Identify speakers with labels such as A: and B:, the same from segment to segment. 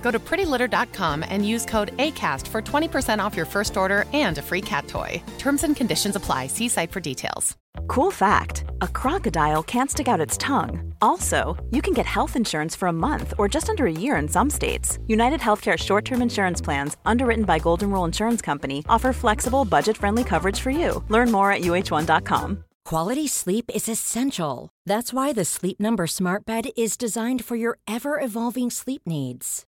A: Go to prettylitter.com and use code ACAST for 20% off your first order and a free cat toy. Terms and conditions apply. See site for details.
B: Cool fact a crocodile can't stick out its tongue. Also, you can get health insurance for a month or just under a year in some states. United Healthcare short term insurance plans, underwritten by Golden Rule Insurance Company, offer flexible, budget friendly coverage for you. Learn more at uh1.com.
C: Quality sleep is essential. That's why the Sleep Number Smart Bed is designed for your ever evolving sleep needs.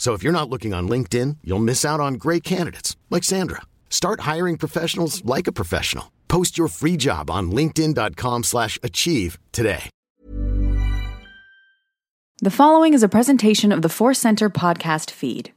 D: So if you're not looking on LinkedIn, you'll miss out on great candidates like Sandra. Start hiring professionals like a professional. Post your free job on linkedin.com/achieve slash achieve today.
E: The following is a presentation of the Force Center podcast feed.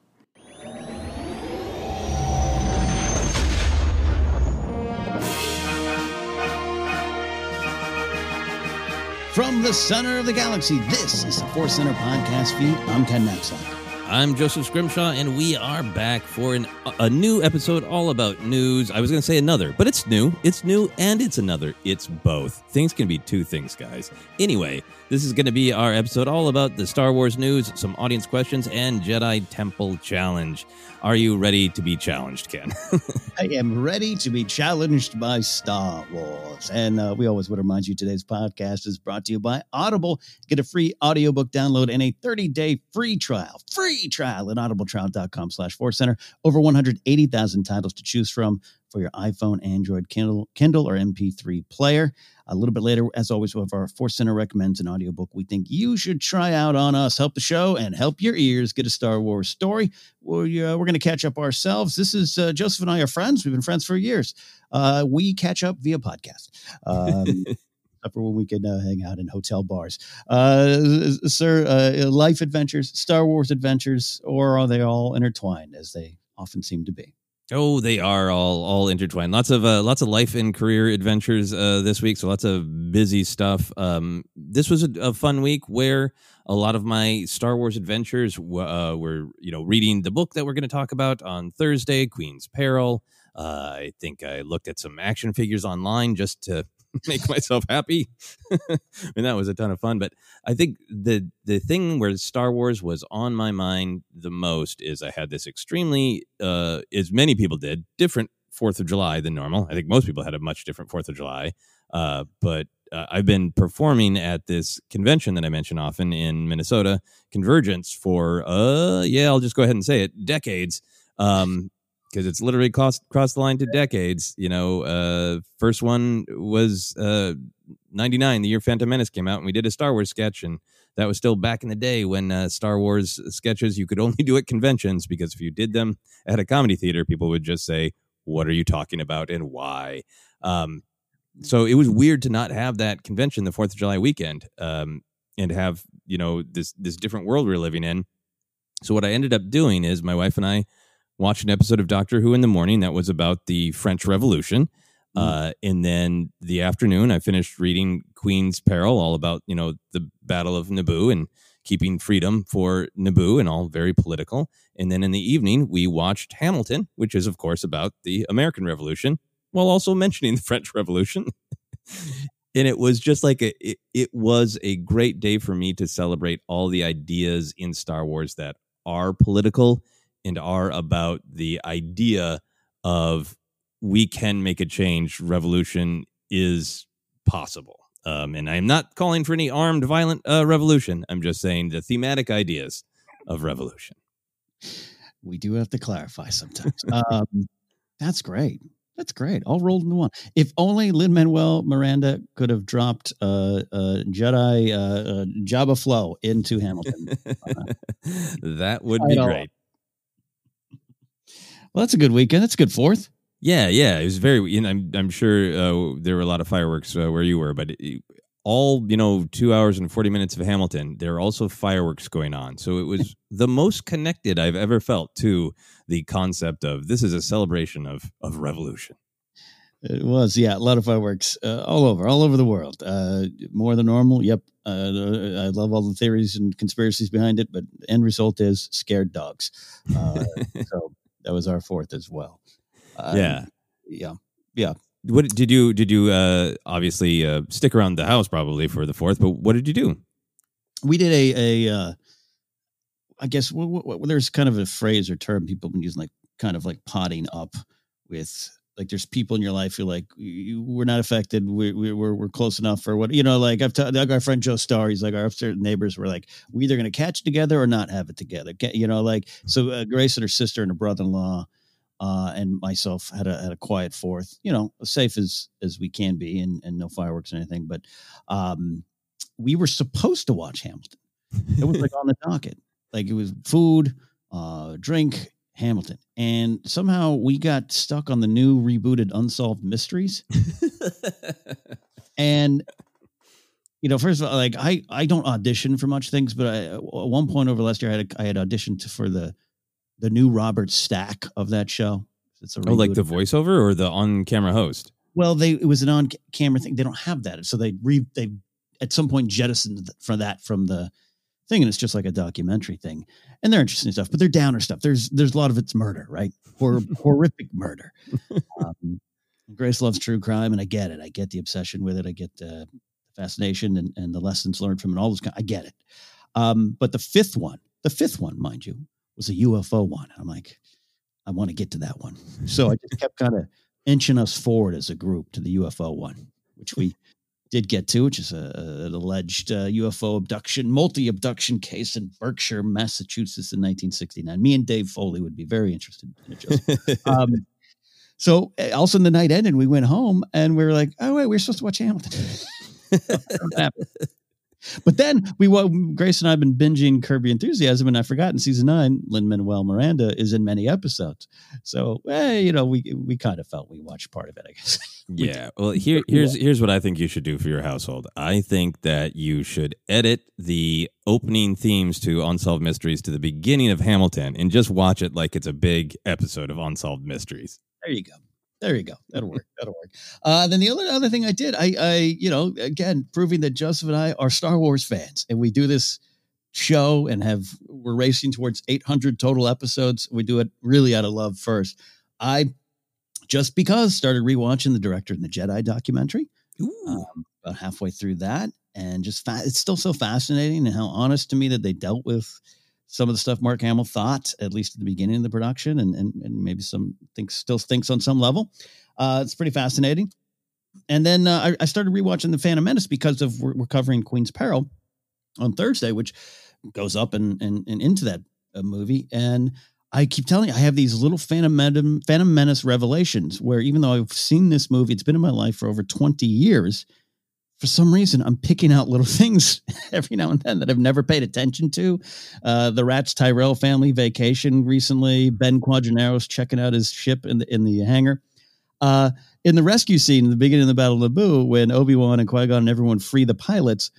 F: From the center of the galaxy, this is the Force Center podcast feed. I'm Ken Napzok.
G: I'm Joseph Scrimshaw, and we are back for an, a new episode all about news. I was going to say another, but it's new. It's new and it's another. It's both. Things can be two things, guys. Anyway, this is going to be our episode all about the Star Wars news, some audience questions, and Jedi Temple Challenge. Are you ready to be challenged, Ken?
F: I am ready to be challenged by Star Wars. And uh, we always would remind you today's podcast is brought to you by Audible. Get a free audiobook download and a 30-day free trial. Free trial at audibletrial.com slash center. Over 180,000 titles to choose from for your iPhone, Android, Kindle, Kindle, or MP3 player. A little bit later, as always, with our Force Center recommends an audiobook we think you should try out on us. Help the show and help your ears get a Star Wars story. We, uh, we're going to catch up ourselves. This is uh, Joseph and I are friends. We've been friends for years. Uh, we catch up via podcast. Um, for when we can uh, hang out in hotel bars. Uh, sir, uh, life adventures, Star Wars adventures, or are they all intertwined as they often seem to be?
G: Oh, they are all all intertwined. Lots of uh, lots of life and career adventures uh, this week. So lots of busy stuff. Um, this was a, a fun week where a lot of my Star Wars adventures w- uh, were, you know, reading the book that we're going to talk about on Thursday, Queen's Peril. Uh, I think I looked at some action figures online just to make myself happy. and that was a ton of fun. But I think the the thing where Star Wars was on my mind the most is I had this extremely, uh, as many people did, different Fourth of July than normal. I think most people had a much different Fourth of July. Uh, but uh, I've been performing at this convention that I mention often in Minnesota, Convergence, for uh, yeah, I'll just go ahead and say it, decades. Um, because it's literally crossed crossed the line to decades. You know, uh, first one was uh, '99, the year Phantom Menace came out, and we did a Star Wars sketch, and that was still back in the day when uh, Star Wars sketches you could only do at conventions because if you did them at a comedy theater, people would just say, "What are you talking about and why?" Um, so it was weird to not have that convention the Fourth of July weekend, um, and have you know this this different world we're living in. So what I ended up doing is my wife and I watched an episode of Doctor Who in the morning that was about the French Revolution. Mm. Uh, and then the afternoon, I finished reading Queen's Peril, all about you know the Battle of Naboo and keeping freedom for Naboo, and all very political. And then in the evening, we watched Hamilton, which is of course about the American Revolution, while also mentioning the French Revolution. and it was just like a, it, it was a great day for me to celebrate all the ideas in Star Wars that are political and are about the idea of we can make a change. Revolution is possible. Um, and I'm not calling for any armed, violent uh, revolution. I'm just saying the thematic ideas of revolution.
F: We do have to clarify sometimes. um, that's great. That's great. All rolled into one. If only Lin Manuel Miranda could have dropped uh, uh, Jedi uh, uh, Jabba Flow into Hamilton.
G: that would be great.
F: Well, that's a good weekend. That's a good fourth.
G: Yeah, yeah. It was very. You know, I'm I'm sure uh, there were a lot of fireworks uh, where you were, but it, all you know, two hours and forty minutes of Hamilton. There are also fireworks going on, so it was the most connected I've ever felt to the concept of this is a celebration of of revolution.
F: It was, yeah, a lot of fireworks uh, all over, all over the world. Uh, more than normal. Yep. Uh, I love all the theories and conspiracies behind it, but end result is scared dogs. Uh, so that was our fourth as well.
G: Um, yeah.
F: Yeah. Yeah.
G: What did you did you uh, obviously uh, stick around the house probably for the fourth? But what did you do?
F: We did a a I guess there's kind of a phrase or term people have been using, like kind of like potting up with like there's people in your life who are like you, we're not affected we, we, we're, we're close enough or what you know like i've talked like our friend joe starr he's like our upstairs neighbors were like we're either going to catch it together or not have it together you know like so uh, grace and her sister and her brother-in-law uh, and myself had a had a quiet fourth you know as safe as as we can be and and no fireworks or anything but um we were supposed to watch hamilton. It was like on the docket. Like it was food uh drink Hamilton. And somehow we got stuck on the new rebooted Unsolved Mysteries. and you know, first of all, like I I don't audition for much things, but I, at one point over last year, I had a, I had auditioned for the the new Robert Stack of that show.
G: It's a oh, like the voiceover or the on camera host.
F: Well, they it was an on camera thing. They don't have that, so they re they at some point jettisoned for that from the thing, and it's just like a documentary thing. And they're interesting stuff, but they're downer stuff. There's there's a lot of it's murder, right? Hor- horrific murder. Um, Grace loves true crime, and I get it. I get the obsession with it. I get the fascination and, and the lessons learned from it. All those, kind, I get it. Um, but the fifth one, the fifth one, mind you, was a UFO one. I'm like, I want to get to that one. So I just kept kind of inching us forward as a group to the UFO one, which we did get to, which is a, an alleged uh, UFO abduction, multi abduction case in Berkshire, Massachusetts in 1969. Me and Dave Foley would be very interested in it. um, so eh, all of a sudden the night ended, we went home and we were like, oh, wait, we are supposed to watch Hamilton. But then we, Grace and I have been binging Your Enthusiasm, and I forgot in season nine, Lin Manuel Miranda is in many episodes. So, eh, you know, we we kind of felt we watched part of it, I guess.
G: yeah. Well, here here's here's what I think you should do for your household. I think that you should edit the opening themes to Unsolved Mysteries to the beginning of Hamilton and just watch it like it's a big episode of Unsolved Mysteries.
F: There you go. There you go. That'll work. That'll work. Uh, then the other other thing I did, I, I, you know, again, proving that Joseph and I are Star Wars fans, and we do this show and have we're racing towards 800 total episodes. We do it really out of love first. I just because started rewatching the Director and the Jedi documentary. Um, about halfway through that, and just fa- it's still so fascinating and how honest to me that they dealt with some of the stuff Mark Hamill thought, at least at the beginning of the production, and and, and maybe some thinks still thinks on some level. Uh, it's pretty fascinating. And then uh, I, I, started rewatching The Phantom Menace because of we're, we're, covering Queen's Peril on Thursday, which goes up and and, and into that uh, movie. And I keep telling you, I have these little Phantom, Menace, Phantom Menace revelations where even though I've seen this movie, it's been in my life for over 20 years. For some reason, I'm picking out little things every now and then that I've never paid attention to. Uh, the Ratts Tyerell family vacation recently. Ben Quadinaros's checking out his ship in the in the hangar. Uh, in the rescue scene in the beginning of the Battle of Naboo, when Obi Wan and Qui Gon and everyone free the pilots,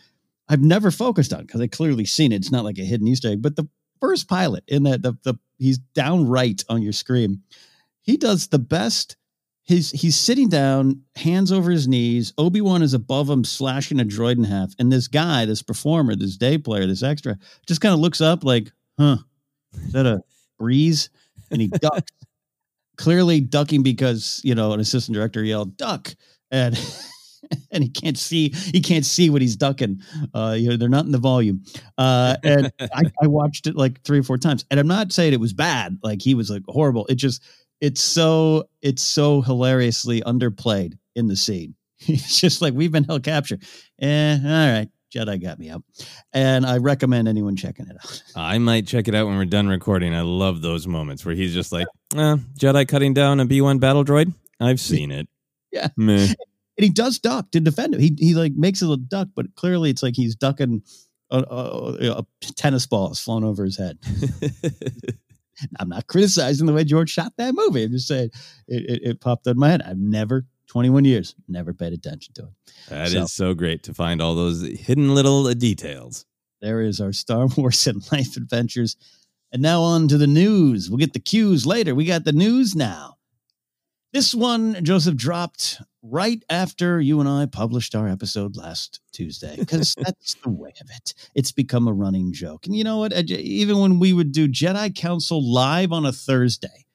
F: I've never focused on because I clearly seen it. It's not like a hidden Easter egg, but the first pilot in that the the he's downright on your screen. He does the best. He's he's sitting down, hands over his knees. Obi Wan is above him, slashing a droid in half, and this guy, this performer, this day player, this extra, just kind of looks up like, "Huh, is that a breeze?" And he ducks, clearly ducking because you know an assistant director yelled "duck," and and he can't see he can't see what he's ducking. Uh, you know, they're not in the volume. Uh, and I, I watched it like three or four times, and I'm not saying it was bad. Like he was like horrible. It just it's so it's so hilariously underplayed in the scene. It's just like we've been held capture. Eh, all right. Jedi got me up. And I recommend anyone checking it out.
G: I might check it out when we're done recording. I love those moments where he's just like, eh, Jedi cutting down a B1 battle droid. I've seen it.
F: Yeah.
G: Meh.
F: And he does duck to defend him. He he like makes a little duck, but clearly it's like he's ducking a, a, a tennis ball that's flown over his head. I'm not criticizing the way George shot that movie. I'm just saying it, it, it popped in my head. I've never, 21 years, never paid attention to it.
G: That is
F: So-
G: so great to find all those hidden little uh, details.
F: There is our Star Wars and life adventures. And now on to the news. We'll get the cues later. We got the news now. This one, Joseph, dropped right after you and I published our episode last Tuesday because that's the way of it. It's become a running joke. And you know what? Even when we would do Jedi Council live on a Thursday,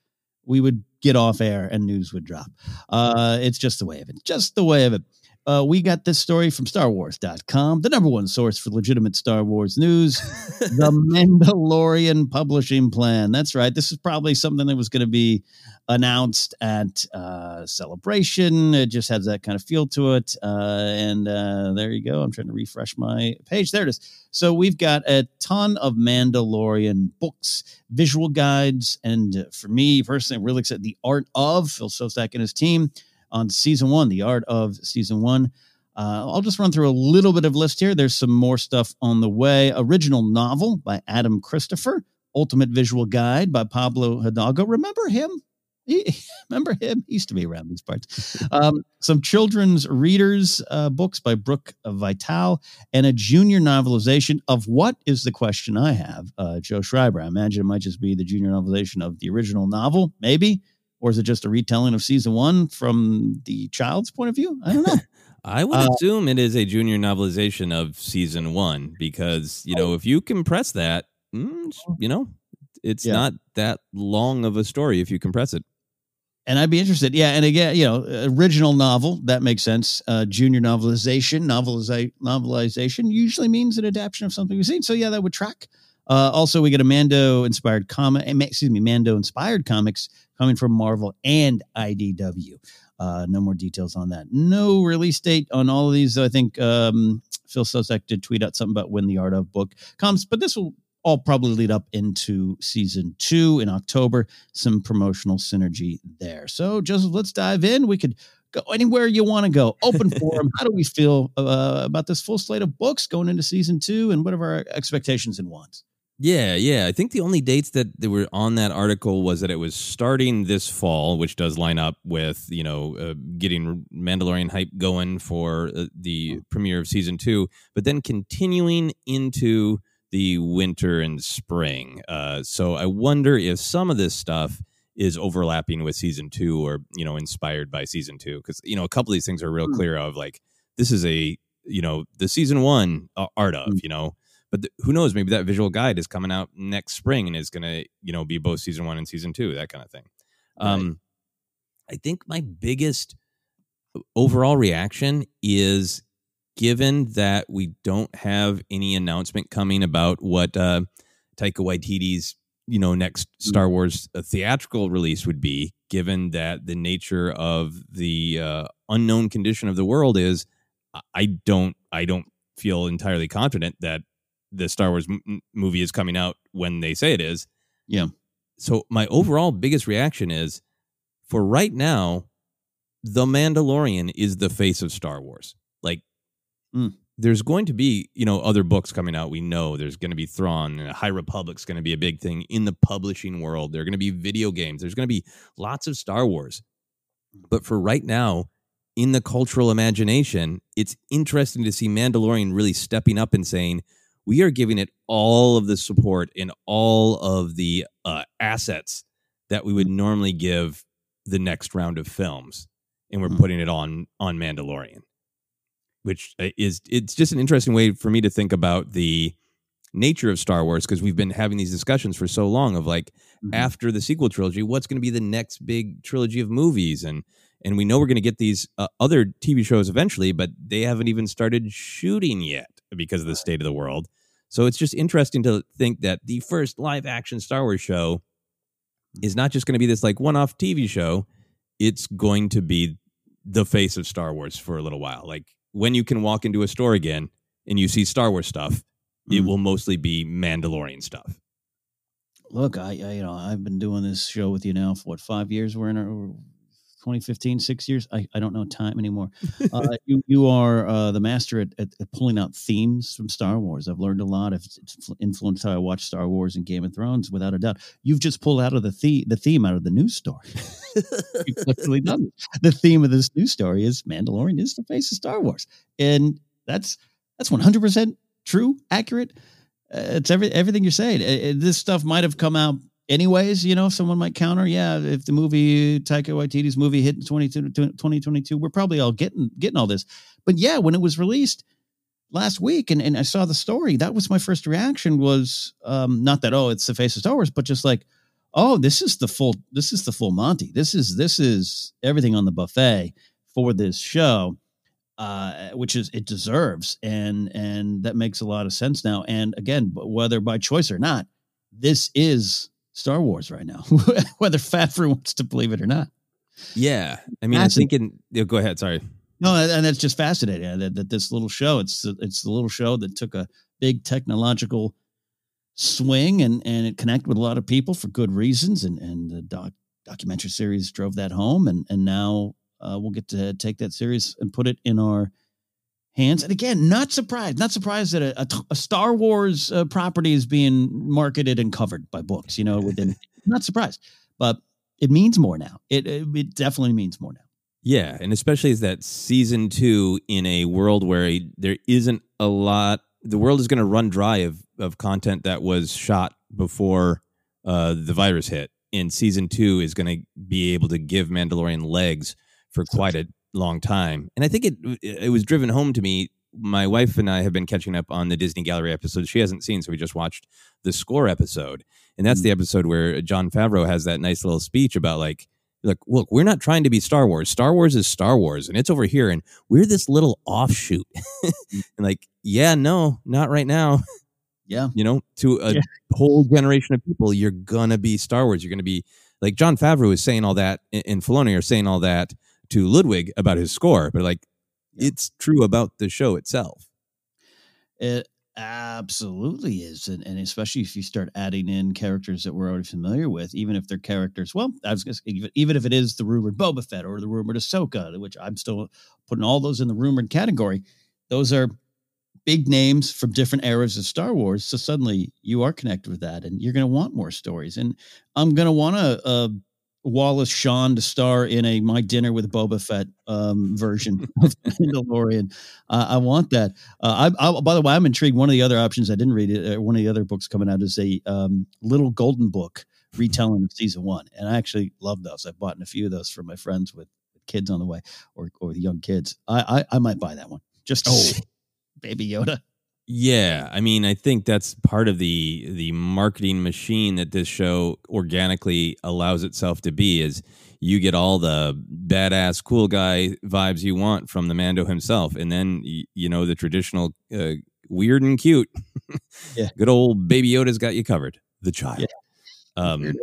F: we would get off air and news would drop. Uh, it's just the way of it. Just the way of it. Uh, we got this story from StarWars.com, the number one source for legitimate Star Wars news, the Mandalorian publishing plan. That's right. This is probably something that was going to be announced at uh, Celebration. It just has that kind of feel to it. Uh, and uh, there you go. I'm trying to refresh my page. There it is. So we've got a ton of Mandalorian books, visual guides, and uh, for me personally, I'm really excited. The Art of Phil Szostak and his team on season one, the art of season one. Uh, I'll just run through a little bit of list here. There's some more stuff on the way. Original novel by Adam Christopher. Ultimate visual guide by Pablo Hidalgo. Remember him? He, remember him? He used to be around these parts. Um, some children's readers uh, books by Brooke Vitale and a junior novelization of what is the question I have, uh, Joe Schreiber. I imagine it might just be the junior novelization of the original novel, maybe or is it just a retelling of season one from the child's point of view? I don't know.
G: I would
F: Uh,
G: assume it is a junior novelization of season one because, you know, if you compress that, mm, you know, it's
F: Yeah.
G: not that long of a story if you compress it.
F: and I'd be interested. Yeah, and again, you know, original novel that makes sense. Uh, junior novelization, noveliza- novelization usually means an adaptation of something we've seen. So yeah, that would track. Uh, also, we get a Mando inspired comic. Excuse me, Mando inspired comics coming from Marvel and IDW. Uh, no more details on that. No release date on all of these. I think um, Phil Szostak did tweet out something about when the Art of book comes, but this will all probably lead up into season two in October. Some promotional synergy there. So, Joseph, let's dive in. We could go anywhere you want to go. Open forum. How do we feel uh, about this full slate of books going into season two, and what are our expectations and wants?
G: Yeah, yeah. I think the only dates that, they were on that article was that it was starting this fall, which does line up with you know uh, getting Mandalorian hype going for uh, the premiere of season two, but then continuing into the winter and spring. Uh, so I wonder if some of this stuff is overlapping with season two, or you know, inspired by season two, because you know a couple of these things are real
F: Hmm.
G: clear of like this is a you know the season one uh, art of
F: Hmm.
G: you know but th- who knows? Maybe that visual guide is coming out next spring and is going to you know be both season one and season two that kind of thing um i think my biggest overall reaction is given that we don't have any announcement coming about what uh taika waititi's you know next star wars uh, theatrical release would be given that the nature of the uh, unknown condition of the world is i don't i don't feel entirely confident that the Star Wars m- movie is coming out when they say it is.
F: Yeah.
G: so my overall biggest reaction is for right now, The Mandalorian is the face of Star Wars. Like,
F: Mm.
G: there's going to be, you know, other books coming out. We know there's going to be Thrawn, and High Republic's going to be a big thing in the publishing world. There are going to be video games. There's going to be lots of Star Wars. But for right now, in the cultural imagination, it's interesting to see Mandalorian really stepping up and saying, we are giving it all of the support and all of the uh, assets that we would normally give the next round of films, and we're
F: Mm.
G: putting it on on Mandalorian, which uh, is it's just an interesting way for me to think about the nature of Star Wars because we've been having these discussions for so long of like
F: Mhm.
G: after the sequel trilogy, what's going to be the next big trilogy of movies and and we know we're going to get these uh, other TV shows eventually, but they haven't even started shooting yet because of the state of the world. So it's just interesting to think that the first live action Star Wars show is not just going to be this like one off TV show. It's going to be the face of Star Wars for a little while. Like when you can walk into a store again and you see Star Wars stuff, it
F: Mhm.
G: will mostly be Mandalorian stuff.
F: Look, I, I you know I've been doing this show with you now for what five years. We're in our 2015, six years. I, I don't know time anymore. Uh, you you are uh, the master at, at, at pulling out themes from Star Wars. I've learned a lot. It's, it's influenced how I watch Star Wars and Game of Thrones, without a doubt. You've just pulled out of the the, the theme out of the news story. You've literally done it. The theme of this news story is Mandalorian is the face of Star Wars, and that's that's 100 percent true, accurate. Uh, it's every everything you're saying. Uh, uh, this stuff might have come out anyways. You know, someone might counter. Yeah, if the movie Taika Waititi's movie hit in 2022, we're probably all getting getting all this. But yeah, when it was released last week and, and I saw the story, that was my first reaction was um, not that oh it's the face of Star Wars, but just like oh this is the full this is the full Monty. This is this is everything on the buffet for this show uh, which is it deserves, and and that makes a lot of sense now. And again, whether by choice or not, this is Star Wars right now, whether Favreau wants to believe it or not.
G: Yeah. I mean, I
F: Fascinating.
G: think in, yeah, go ahead. Sorry.
F: No, and and that's just fascinating uh, that, that this little show it's it's the little show that took a big technological swing and and it connected with a lot of people for good reasons and and the doc, documentary series drove that home and and now uh, we'll get to take that series and put it in our hands and again not surprised not surprised that a Star Wars uh, property is being marketed and covered by books you know within not surprised but it means more now it it, it definitely means more now
G: Yeah, and especially as that season two in a world where there isn't a lot. The world is going to run dry of of content that was shot before uh, the virus hit. And season two is going to be able to give Mandalorian legs for quite a long time. And I think it it was driven home to me. My wife and I have been catching up on the Disney Gallery episode she hasn't seen, so we just watched the score episode, and that's the mm. episode where Jon Favreau has that nice little speech about like like look we're not trying to be star wars. Star wars is star wars and it's over here and we're this little offshoot. Mm. And like yeah no not right now.
F: Yeah.
G: You know to a
F: Yeah.
G: whole generation of people you're gonna be star wars. You're gonna be like jon favreau is saying all that and Filoni are saying all that to ludwig about his score but like it's true about the show itself
F: It absolutely is, and, and especially if you start adding in characters that we're already familiar with, even if they're characters. Well, I was going to say, even, even if it is the rumored Boba Fett or the rumored Ahsoka, which I'm still putting all those in the rumored category. Those are big names from different eras of Star Wars. So suddenly you are connected with that, and you're going to want more stories. And I'm going to want to. a uh, Wallace Shawn to star in a My Dinner with Boba Fett um, version of Mandalorian. Uh, I want that. Uh, I, I, by the way, I'm intrigued. One of the other options I didn't read it. Uh, one of the other books coming out is a um, little golden book retelling of season one, and I actually love those. I've bought a few of those for my friends with kids on the way or or young kids. I I, I might buy that one just to
G: Oh.
F: see Baby Yoda.
G: Yeah, I mean, I think that's part of the the marketing machine that this show organically allows itself to be. Is you get all the badass cool guy vibes you want from the Mando himself, and then you know the traditional uh, weird and cute.
F: Yeah.
G: good old Baby Yoda's got you covered. The child. Um,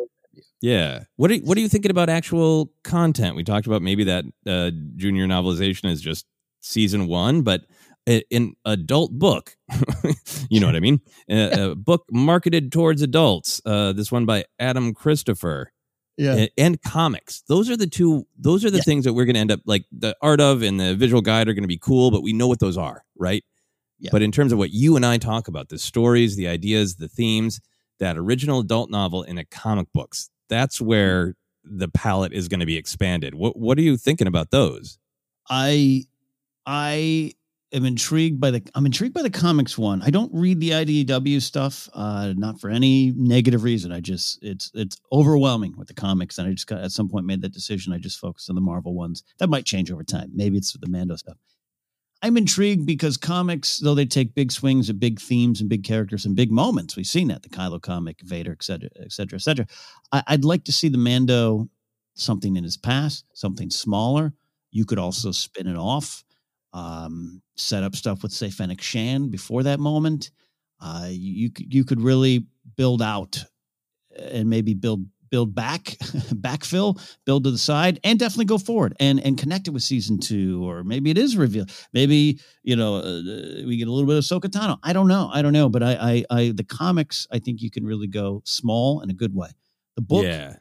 G: yeah. What are what are you thinking about actual content? We talked about maybe that uh, junior novelization is just season one, but an adult book. you know what I mean? A, a, book marketed towards adults. Uh, this one by Adam Christopher.
F: Yeah.
G: And, and comics. Those are the two. Those are the
F: Yeah.
G: things that we're going to end up like. The art of and the visual guide are going to be cool, but we know what those are, right?
F: Yeah.
G: But in terms of what you and I talk about, the stories, the ideas, the themes, that original adult novel in a comic books, that's where the palette is going to be expanded. What What are you thinking about those?
F: I I am intrigued by the I'm intrigued by the comics one. I don't read the IDW stuff, uh, not for any negative reason. I just it's it's overwhelming with the comics, and I just got at some point made that decision. I just focused on the Marvel ones. That might change over time. Maybe it's the Mando stuff. I'm intrigued because comics, though they take big swings at big themes and big characters and big moments, we've seen that the Kylo comic, Vader, et cetera, et cetera, et cetera. I, I'd like to see the Mando something in his past, something smaller. You could also spin it off, um, set up stuff with, say, Fennec Shand before that moment. Uh, you you could really build out and maybe build build back, backfill, build to the side, and definitely go forward and and connect it with season two, or maybe it is revealed. Maybe you know uh, we get a little bit of Ahsoka Tano. I don't know. I don't know. But I, I I the comics, I think you can really go small in a good way. The book,
G: Yeah,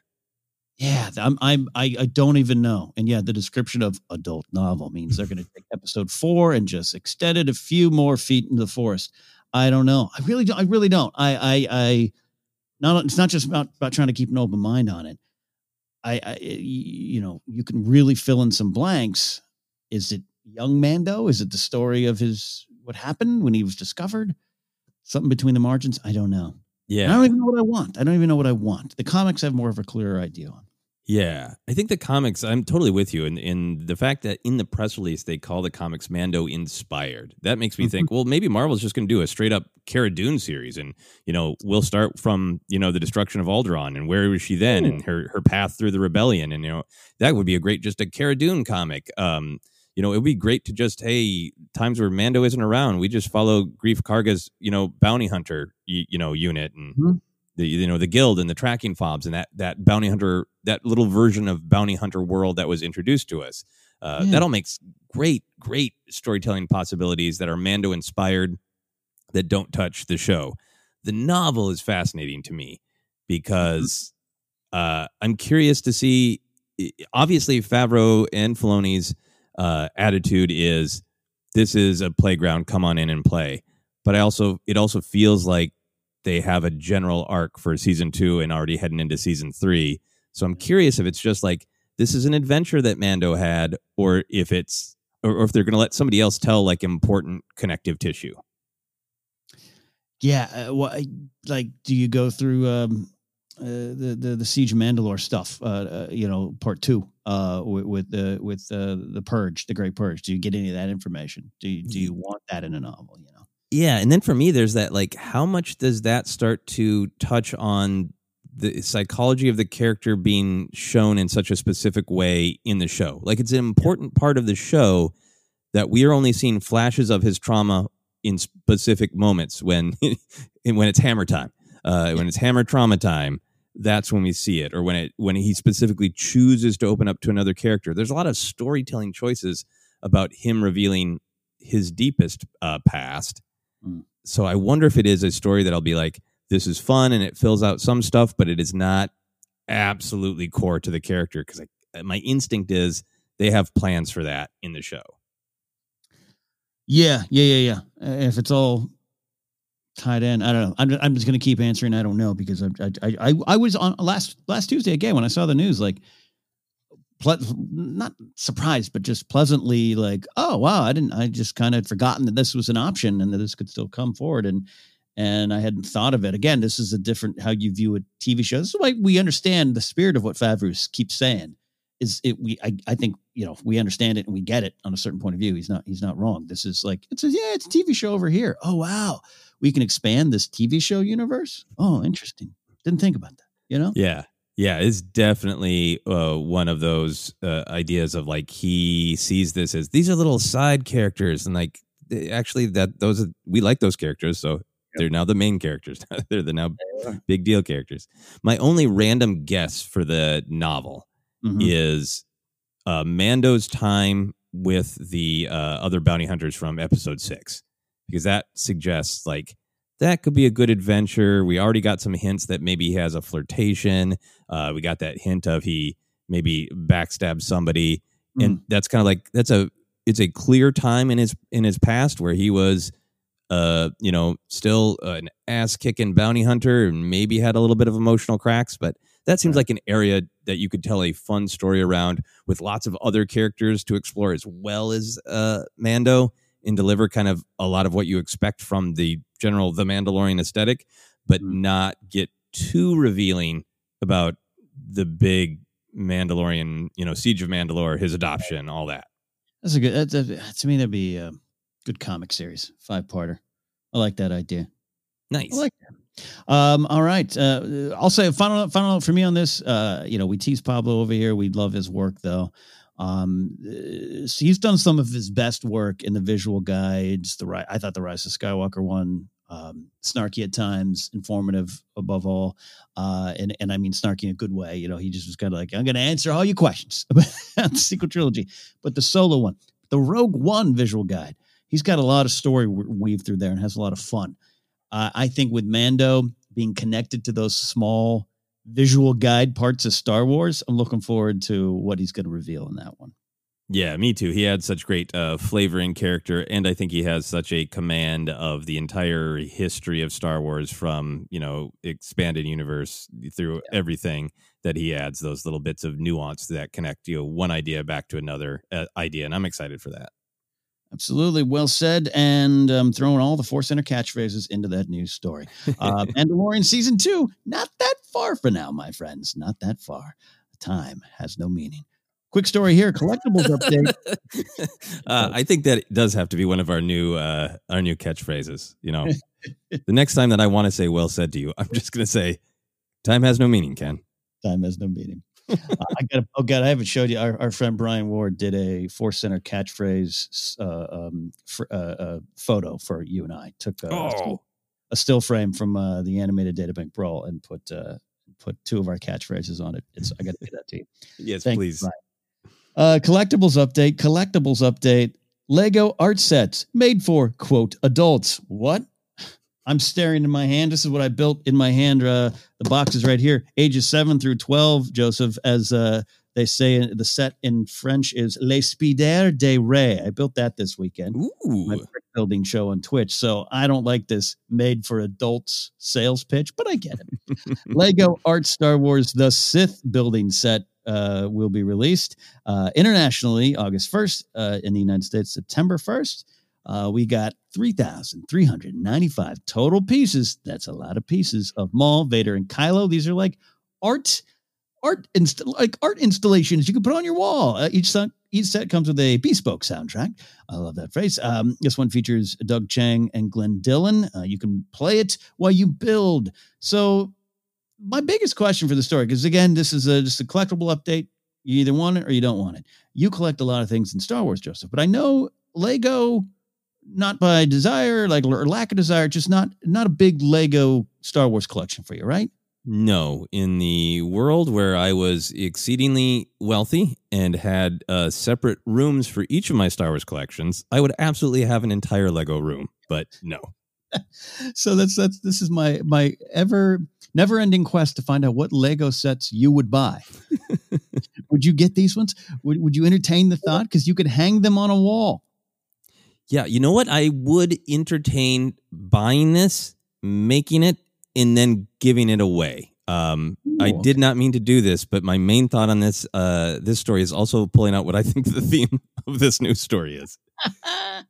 F: yeah, I'm, I'm, I, I don't even know. And yeah, the description of adult novel means they're going to take episode four and just extend it a few more feet into the forest. I don't know. I really don't. I really don't. I, I, I, not, it's not just about, about trying to keep an open mind on it. I, I, you know, you can really fill in some blanks. Is it young Mando? Is it the story of his, what happened when he was discovered? Something between the margins? I don't know.
G: yeah.
F: I don't even know what I want. I don't even know what I want. The comics have more of a clearer idea on.
G: Yeah, I think the comics. I'm totally with you, in in the fact that in the press release they call the comics Mando inspired. That makes me think. Well, maybe Marvel's just going to do a straight up Cara Dune series, and you know we'll start from you know the destruction of Alderaan and where was she then, and her her path through the rebellion, and you know that would be a great just a Cara Dune comic. Um, you know, it would be great to just hey times where Mando isn't around, we just follow Greef Karga's you know bounty hunter you, you know unit and
F: Mhm.
G: The you know the guild and the tracking fobs and that that bounty hunter that little version of bounty hunter world that was introduced to us. Uh,
F: Yeah.
G: that all makes great great storytelling possibilities that are mando inspired that don't touch the show. The novel is fascinating to me because uh, i'm curious to see obviously favreau and filoni's uh, attitude is this is a playground. Come on in and play. But i also it also feels like they have a general arc for season two and already heading into season three. So I'm curious if it's just like this is an adventure that Mando had, or if it's or, or if they're going to let somebody else tell like important connective tissue.
F: Yeah, uh, what like do you go through um, uh, the the the Siege of Mandalore stuff? Uh, uh, you know, part two uh, with with the with uh, the Purge, the Great Purge. Do you get any of that information? Do you, do you want that in a novel? You know,
G: Yeah, and then for me, there's that like, how much does that start to touch on the psychology of the character being shown in such a specific way in the show? Like, it's an important part of the show that we are only seeing flashes of his trauma in specific moments when when it's hammer time. Uh, when it's hammer trauma time, that's when we see it, or when it when he specifically chooses to open up to another character. There's a lot of storytelling choices about him revealing his deepest uh, past.
F: Mm.
G: So I wonder if it is a story that I'll be like, this is fun and it fills out some stuff, but it is not absolutely core to the character because my instinct is they have plans for that in the show.
F: yeah, yeah, yeah, yeah. Uh, if it's all tied in, I don't know. I'm I'm just going to keep answering. I don't know because I I I, I was on last last Tuesday again when I saw the news like. Ple- not surprised, but just pleasantly like, oh wow, I didn't. I just kind of forgotten that this was an option and that this could still come forward, and and I hadn't thought of it. Again, this is a different how you view a TV show. This is why we understand the spirit of what Favreau keeps saying. Is it we? I, I think you know we understand it and we get it on a certain point of view. He's not he's not wrong. This is like it's a yeah, it's a TV show over here. Oh wow, we can expand this TV show universe. Oh, interesting. Didn't think about that. You know?
G: Yeah. Yeah, it's definitely uh, one of those uh, ideas of like he sees this as these are little side characters, and like actually that those are, we like those characters, so they're now the main characters. they're the now big deal characters. My only random guess for the novel
F: Mhm.
G: is uh, Mando's time with the uh, other bounty hunters from episode six because that suggests like that could be a good adventure. We already got some hints that maybe he has a flirtation. Uh, we got that hint of he maybe backstabs somebody, mm. and that's kind of like that's a it's a clear time in his in his past where he was uh you know still an ass kicking bounty hunter and maybe had a little bit of emotional cracks but that seems like an area that you could tell a fun story around with lots of other characters to explore as well as uh mando and deliver kind of a lot of what you expect from the general the mandalorian aesthetic but mm. not get too revealing about the big mandalorian you know siege of mandalore his adoption all that
F: that's a good. That's a, to me, that'd be a good comic series, five parter. I like that idea.
G: Nice.
F: I like that. Um, all right. Uh, I'll say final final note for me on this. Uh, you know, we tease Pablo over here. We love his work though. Um, uh, he's done some of his best work in the visual guides. The right, I thought the Rise of Skywalker one um, snarky at times, informative above all, uh, and and I mean snarky in a good way. You know, he just was kind of like, I'm going to answer all your questions about the sequel trilogy, but the solo one, the Rogue One visual guide, he's got a lot of story weave through there and has a lot of fun. Uh, I think with Mando being connected to those small visual guide parts of Star Wars, I'm looking forward to what he's going to reveal in that one.
G: Yeah, me too. He had such great uh, flavor and character, and I think he has such a command of the entire history of Star Wars, from you know expanded universe through yeah. everything that he adds those little bits of nuance that connect you know one idea back to another uh, idea, and I'm excited for that.
F: Absolutely, well said, and um, throwing all the Force Center catchphrases into that news story. Uh, Mandalorian season two, not that far for now, my friends, not that far. Time has no meaning. Quick story here, collectibles update.
G: uh, I think that does have to be one of our new uh, our new catchphrases. You know, the next time that I want to say "well said" to you, I'm just going to say, "Time has no meaning." Ken,
F: time has no meaning. Uh, I got. Oh God, I haven't showed you. Our, our friend Brian Ward did a Force Center catchphrase uh, um, for, uh, uh, photo for you and I. Took a, oh. still, a still frame from the animated databank brawl and put put two of our catchphrases on it. It's I got to do that to you.
G: Yes, Thank please. You,
F: uh, collectibles update, collectibles update. Lego art sets made for quote adults. What? I'm staring in my hand. This is what I built in my hand. Uh, the box is right here. Ages seven through twelve. Joseph, as uh, they say, the set in French is Les Spiders de Ray. I built that this weekend.
G: Ooh.
F: My brick building show on Twitch. So I don't like this made for adults sales pitch, but I get it. Lego Art Star Wars The Sith building set uh, will be released uh, internationally August 1st, uh, in the United States September 1st. Uh, we got 3,395 total pieces. That's a lot of pieces of Maul, Vader, and Kylo. These are like art, art, inst- like art installations you can put on your wall. Uh, each set, each set comes with a bespoke soundtrack. I love that phrase. Um, this one features Doug Chiang and Glyn Dillon. Uh, you can play it while you build. So my biggest question for the story, because again, this is a, just a collectible update. You either want it or you don't want it. You collect a lot of things in Star Wars, Joseph, but I know Lego, not by desire, like or lack of desire, just not not a big Lego Star Wars collection for you, right?
G: No, in the world where I was exceedingly wealthy and had uh, separate rooms for each of my Star Wars collections, I would absolutely have an entire Lego room. But no.
F: so that's that's this is my my ever never ending quest to find out what Lego sets you would buy. would you get these ones? Would, would you entertain the thought? Because you could hang them on a wall.
G: Yeah, you know what? I would entertain buying this, making it, and then giving it away. Um, Ooh, I did not mean to do this, but my main thought on this uh, this story is also pulling out what I think the theme of this new story is.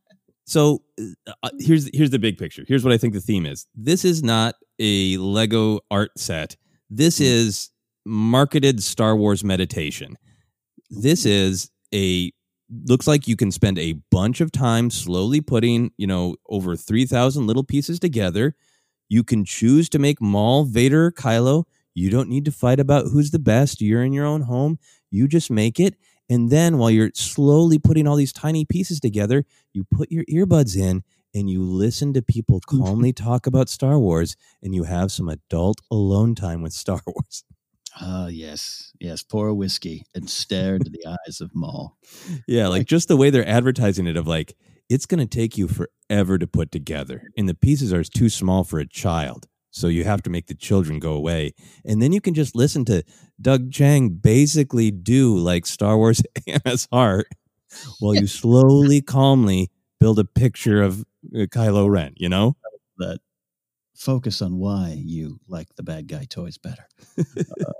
G: So uh, uh, here's here's the big picture. Here's what I think the theme is. This is not a Lego art set. This mm. is marketed Star Wars meditation. This is a looks like you can spend a bunch of time slowly putting, you know, over 3000 little pieces together. You can choose to make Maul, Vader, Kylo. You don't need to fight about who's the best. You're in your own home. You just make it and then while you're slowly putting all these tiny pieces together, you put your earbuds in and you listen to people calmly talk about Star Wars and you have some adult alone time with Star Wars.
F: Ah, yes, yes. Pour a whiskey and stare into the eyes of Maul.
G: Yeah, like just the way they're advertising it of like it's going to take you forever to put together, and the pieces are too small for a child. So you have to make the children go away, and then you can just listen to Doug Chiang basically do like Star Wars heart, while you slowly, calmly build a picture of uh, Kylo Ren. You know
F: that focus on why you like the bad guy toys better. uh,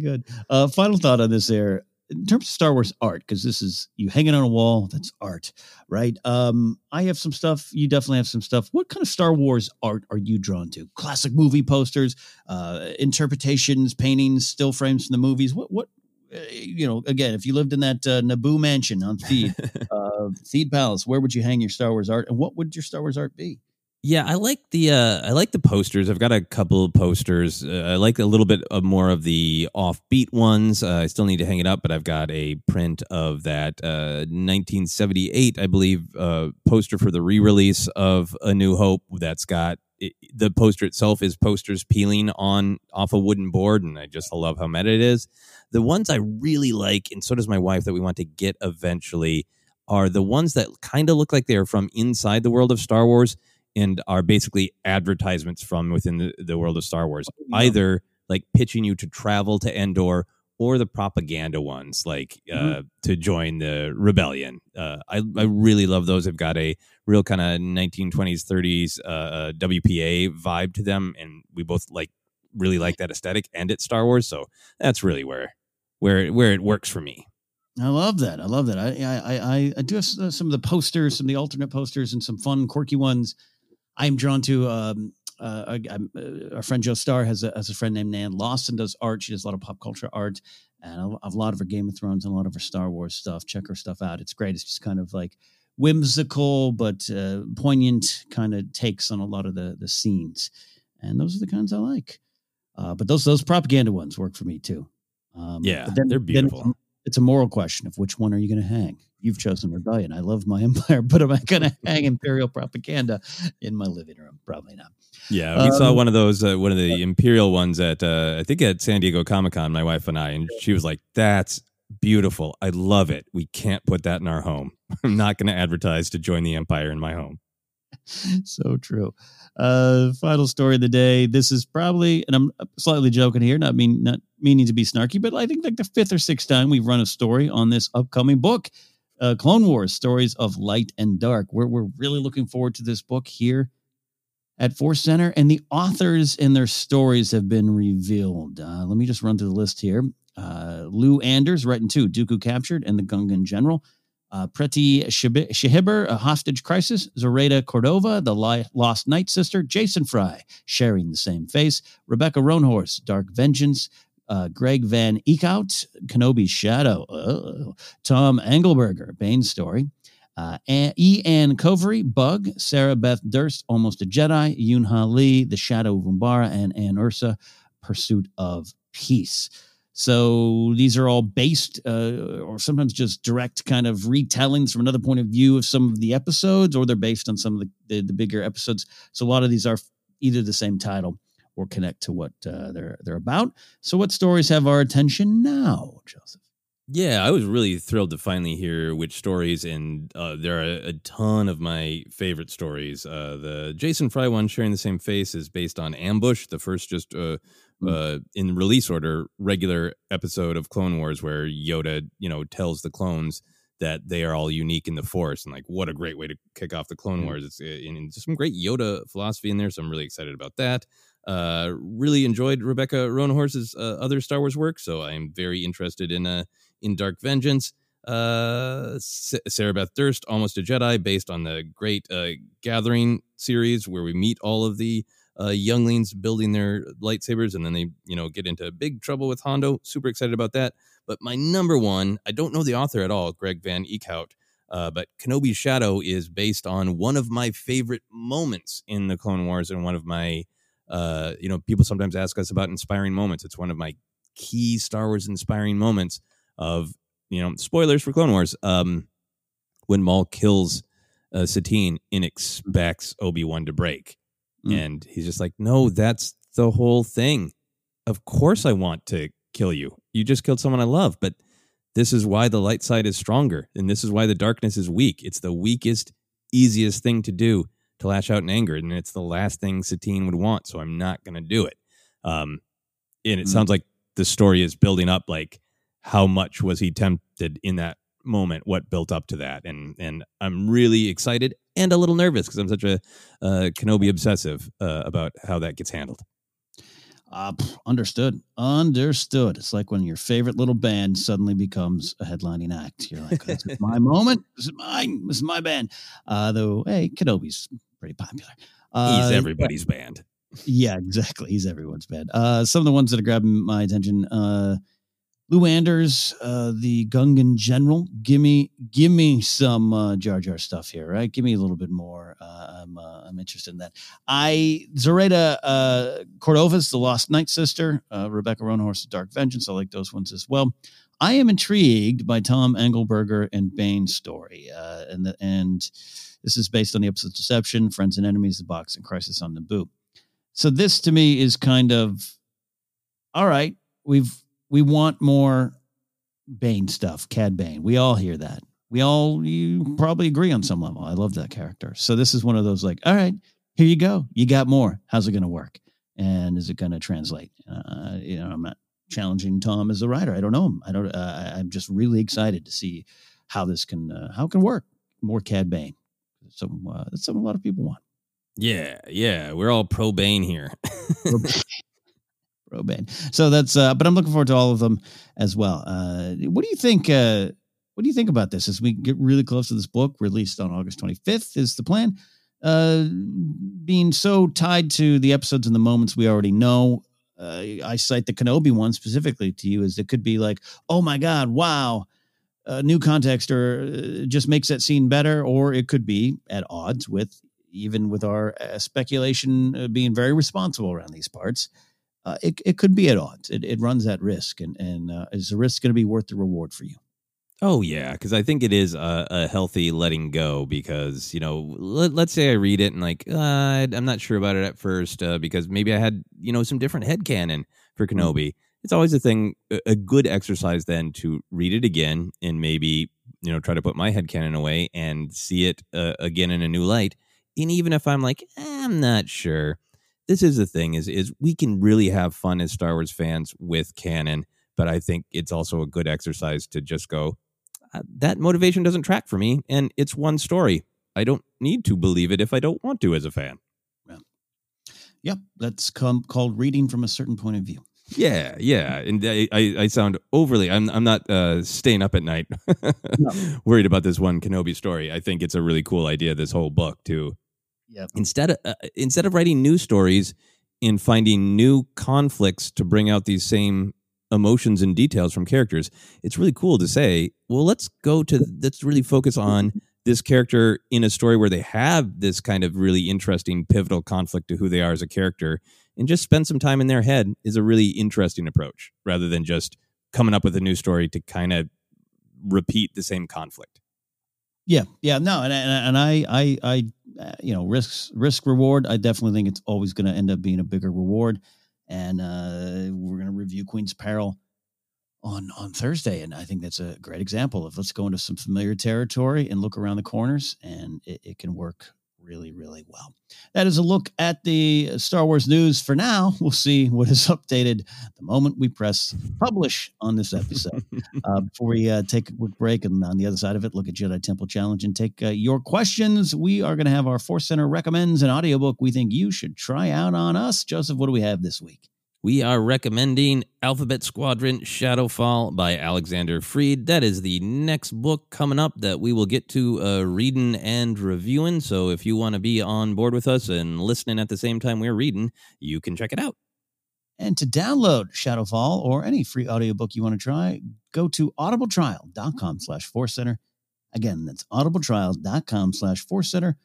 F: good. Uh, final thought on this air In terms of Star Wars art, because this is you hanging on a wall, that's art, right? Um, I have some stuff. You definitely have some stuff. What kind of Star Wars art are you drawn to? Classic movie posters, uh, interpretations, paintings, still frames from the movies. What what uh, you know, again, if you lived in that uh, Naboo mansion on Theed, uh, Theed Palace, where would you hang your Star Wars art, and what would your Star Wars art be?
G: Yeah, I like the uh, I like the posters. I've got a couple of posters. Uh, I like a little bit of more of the offbeat ones. Uh, I still need to hang it up, but I've got a print of that 1978, uh, I believe, uh, poster for the re-release of A New Hope. That's got it, the poster itself is posters peeling on off a wooden board, and I just love how meta it is. The ones I really like, and so does my wife, that we want to get eventually, are the ones that kind of look like they are from inside the world of Star Wars and are basically advertisements from within the, the world of Star Wars, oh, either like pitching you to travel to Endor or the propaganda ones, like uh, mm-hmm. to join the rebellion. Uh, I, I really love those. They've got a real kind of 1920s, 30s uh, uh WPA vibe to them, and we both like really like that aesthetic. And it's Star Wars, so that's really where where where it works for me.
F: I love that. I love that. I I I, I do have some of the posters, some of the alternate posters, and some fun, quirky ones I'm drawn to um, uh, uh, our friend Joe Starr has a, has a friend named Nan Lawson does art. She does a lot of pop culture art and a, a lot of her Game of Thrones and a lot of her Star Wars stuff. Check her stuff out. It's great. It's just kind of like whimsical but uh, poignant kind of takes on a lot of the the scenes, and those are the kinds I like. Uh, but those those propaganda ones work for me too.
G: Um, yeah, then, they're beautiful
F: it's a moral question of which one are you going to hang? You've chosen rebellion. I love my empire, but am I going to hang imperial propaganda in my living room? Probably not.
G: Yeah, we um, saw one of those, uh, one of the imperial ones at uh, I think at San Diego Comic Con. My wife and I, and she was like, "That's beautiful. I love it. We can't put that in our home. I'm not going to advertise to join the empire in my home."
F: so true. Uh, final story of the day. This is probably, and I'm slightly joking here, not mean not meaning to be snarky, but I think like the fifth or sixth time we've run a story on this upcoming book, uh, Clone Wars: Stories of Light and Dark. We're we're really looking forward to this book here at Force Center, and the authors and their stories have been revealed. Uh, let me just run through the list here. Uh, Lou Anders, writing two, Dooku Captured and the Gungan General uh, Preeti Chhibber, A Hostage Crisis, Zoraida Cordova, The Lost Night Sister, Jason Fry, sharing the same face, Rebecca Roanhorse, Dark Vengeance, uh, Greg Van Eekhout, Kenobi's Shadow, uh, Tom Angleberger, Bane's Story, uh, E. Convery, Bug, Sarah Beth Durst, Almost a Jedi, Yoon Lee, The Shadow of Umbara, and Anne Ursu, Pursuit of Peace. So these are all based, uh, or sometimes just direct kind of retellings from another point of view of some of the episodes, or they're based on some of the, the, the bigger episodes. So a lot of these are either the same title or connect to what uh, they're they're about. So what stories have our attention now, Joseph?
G: Yeah, I was really thrilled to finally hear which stories, and uh, there are a, ton of my favorite stories. Uh, the Jason Fry one, sharing the same face, is based on Ambush, the first just uh, Mm. uh, in release order regular episode of Clone Wars where Yoda, you know, tells the clones that they are all unique in the Force, and like what a great way to kick off the Clone Wars. It's and some great Yoda philosophy in there, so I'm really excited about that. Uh, really enjoyed Rebecca Roanhorse's uh, other Star Wars work, so I'm very interested in uh in Dark Vengeance. Uh, Sarah Beth Durst, Almost a Jedi, based on the great uh, Gathering series where we meet all of the uh, younglings building their lightsabers, and then they, you know, get into big trouble with Hondo. Super excited about that. But my number one, I don't know the author at all, Greg Van Eekhout, uh, but Kenobi's Shadow is based on one of my favorite moments in the Clone Wars, and one of my, uh, you know, people sometimes ask us about inspiring moments. It's one of my key Star Wars inspiring moments of, you know, spoilers for Clone Wars. Um, when Maul kills uh, Satine and expects Obi Wan to break. Mm. And he's just like, no, that's the whole thing. Of course, I want to kill you. You just killed someone I love. But this is why the light side is stronger. And this is why the darkness is weak. It's the weakest, easiest thing to do to lash out in anger. And it's the last thing Satine would want. So I'm not going to do it. Um, and it mm-hmm. sounds like the story is building up like how much was he tempted in that moment what built up to that and and i'm really excited and a little nervous because i'm such a uh, kenobi obsessive uh, about how that gets handled
F: uh, understood. Understood. It's like when your favorite little band suddenly becomes a headlining act. You're like, this is my moment. This is mine. This is my band. Uh, though, hey, Kenobi's pretty popular.
G: Uh, He's everybody's band.
F: Yeah, exactly. He's everyone's band. Uh, some of the ones that are grabbing my attention. Uh, Lou Anders, uh, the Gungan general. Give me, give me some uh, Jar Jar stuff here, right? Give me a little bit more. Uh, I'm, uh, I'm interested in that. I Zoraida uh, Cordovas, the Lost Night Sister. Uh, Rebecca Roanhorse's Dark Vengeance. I like those ones as well. I am intrigued by Tom Angleberger and Bane's story, uh, and the, and this is based on the episode Deception, Friends and Enemies, The Box, and Crisis on Naboo. So this to me is kind of all right. We've we want more Bane stuff, Cad Bane. We all hear that. We all you probably agree on some level. I love that character. So this is one of those like, all right, here you go. You got more. How's it going to work? And is it going to translate? Uh, you know, I'm not challenging Tom as a writer. I don't know him. I don't. Uh, I'm just really excited to see how this can uh, how it can work. More Cad Bane. So uh, that's something a lot of people want.
G: Yeah, yeah, we're all pro Bane here.
F: Robane. So that's uh but I'm looking forward to all of them as well. Uh what do you think uh what do you think about this as we get really close to this book released on August 25th is the plan uh being so tied to the episodes and the moments we already know uh, I cite the Kenobi one specifically to you as it could be like oh my god wow uh, new context or uh, just makes that scene better or it could be at odds with even with our uh, speculation uh, being very responsible around these parts uh, it, it could be at odds. It, it runs that risk. And, and is the risk going to be worth the reward for you?
G: Oh yeah, because I think it is a, a, healthy letting go. Because you know, let, us say I read it and like uh, I'm not sure about it at first uh, because maybe I had you know some different head canon for mm-hmm. Kenobi. It's always a thing, a good exercise then to read it again and maybe you know try to put my head canon away and see it uh, again in a new light. And even if I'm like eh, I'm not sure, this is the thing is is we can really have fun as Star Wars fans with canon, but I think it's also a good exercise to just go that motivation doesn't track for me and it's one story. I don't need to believe it if I don't want to as a fan.
F: Yeah. Yep, that's come, called reading from a certain point of view.
G: Yeah, yeah, and I, I, I sound overly. I'm, I'm not uh, staying up at night, no. worried about this one Kenobi story. I think it's a really cool idea. This whole book to
F: Yep.
G: Instead of uh, instead of writing new stories and finding new conflicts to bring out these same emotions and details from characters, it's really cool to say, well, let's go to let's really focus on this character in a story where they have this kind of really interesting pivotal conflict to who they are as a character and just spend some time in their head is a really interesting approach rather than just coming up with a new story to kind of repeat the same conflict.
F: Yeah, yeah, no, and and, and I, I, I, uh, you know, risks, risk reward. I definitely think it's always going to end up being a bigger reward, and uh, we're going to review Queen's Peril on on Thursday, and I think that's a great example of let's go into some familiar territory and look around the corners, and it, it can work really, really well. That is a look at the Star Wars news for now. We'll see what is updated the moment we press publish on this episode. uh, before we uh, take a quick break, and on the other side of it, look at Jedi Temple Challenge and take uh, your questions. We are going to have our Force Center recommends an audiobook we think you should try out on us. Joseph, what do we have this week?
G: We are recommending Alphabet Squadron Shadowfall by Alexander Freed. That is the next book coming up that we will get to uh, reading and reviewing. So if you want to be on board with us and listening at the same time we're reading, you can check it out.
F: And to download Shadowfall or any free audiobook you want to try, go to audibletrial.com slash center. Again, that's audibletrial.com slash center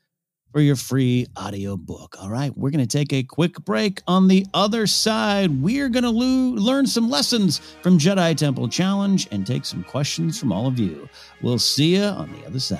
F: for your free audio book. All right, we're going to take a quick break. On the other side, we're going to lo- learn some lessons from Jedi Temple Challenge and take some questions from all of you. We'll see you on the other side.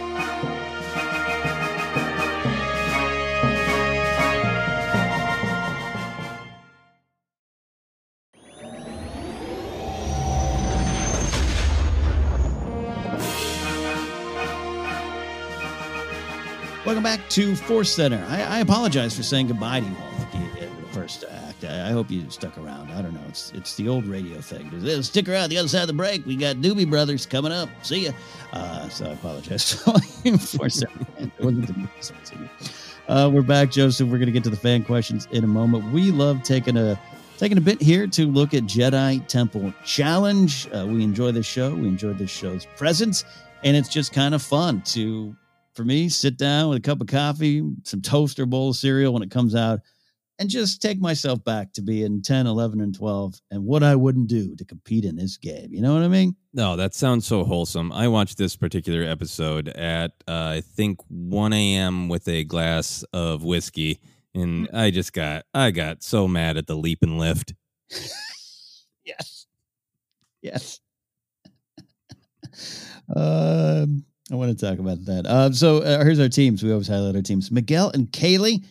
F: Back to Force Center. I, I apologize for saying goodbye to you all the first act. I, I, hope you stuck around. I don't know. It's it's the old radio thing. Stick around the other side of the break. We got Doobie Brothers coming up. See ya. Uh, so I apologize Force Center. Uh, we're back, Joseph. We're going to get to the fan questions in a moment. We love taking a Taking a bit here to look at Jedi Temple Challenge. Uh, we enjoy this show. We enjoy this show's presence, and it's just kind of fun to, for me, sit down with a cup of coffee, some toast or bowl of cereal when it comes out, and just take myself back to being 10, 11, and 12 and what I wouldn't do to compete in this game. You know what I mean?
G: No, that sounds so wholesome. I watched this particular episode at uh, I think 1 a.m. with a glass of whiskey, and I just got I got so mad at the leap and lift.
F: yes. Yes. um, I want to talk about that. Um, so uh, here's our teams. We always highlight our teams. Miguel and Kaylee,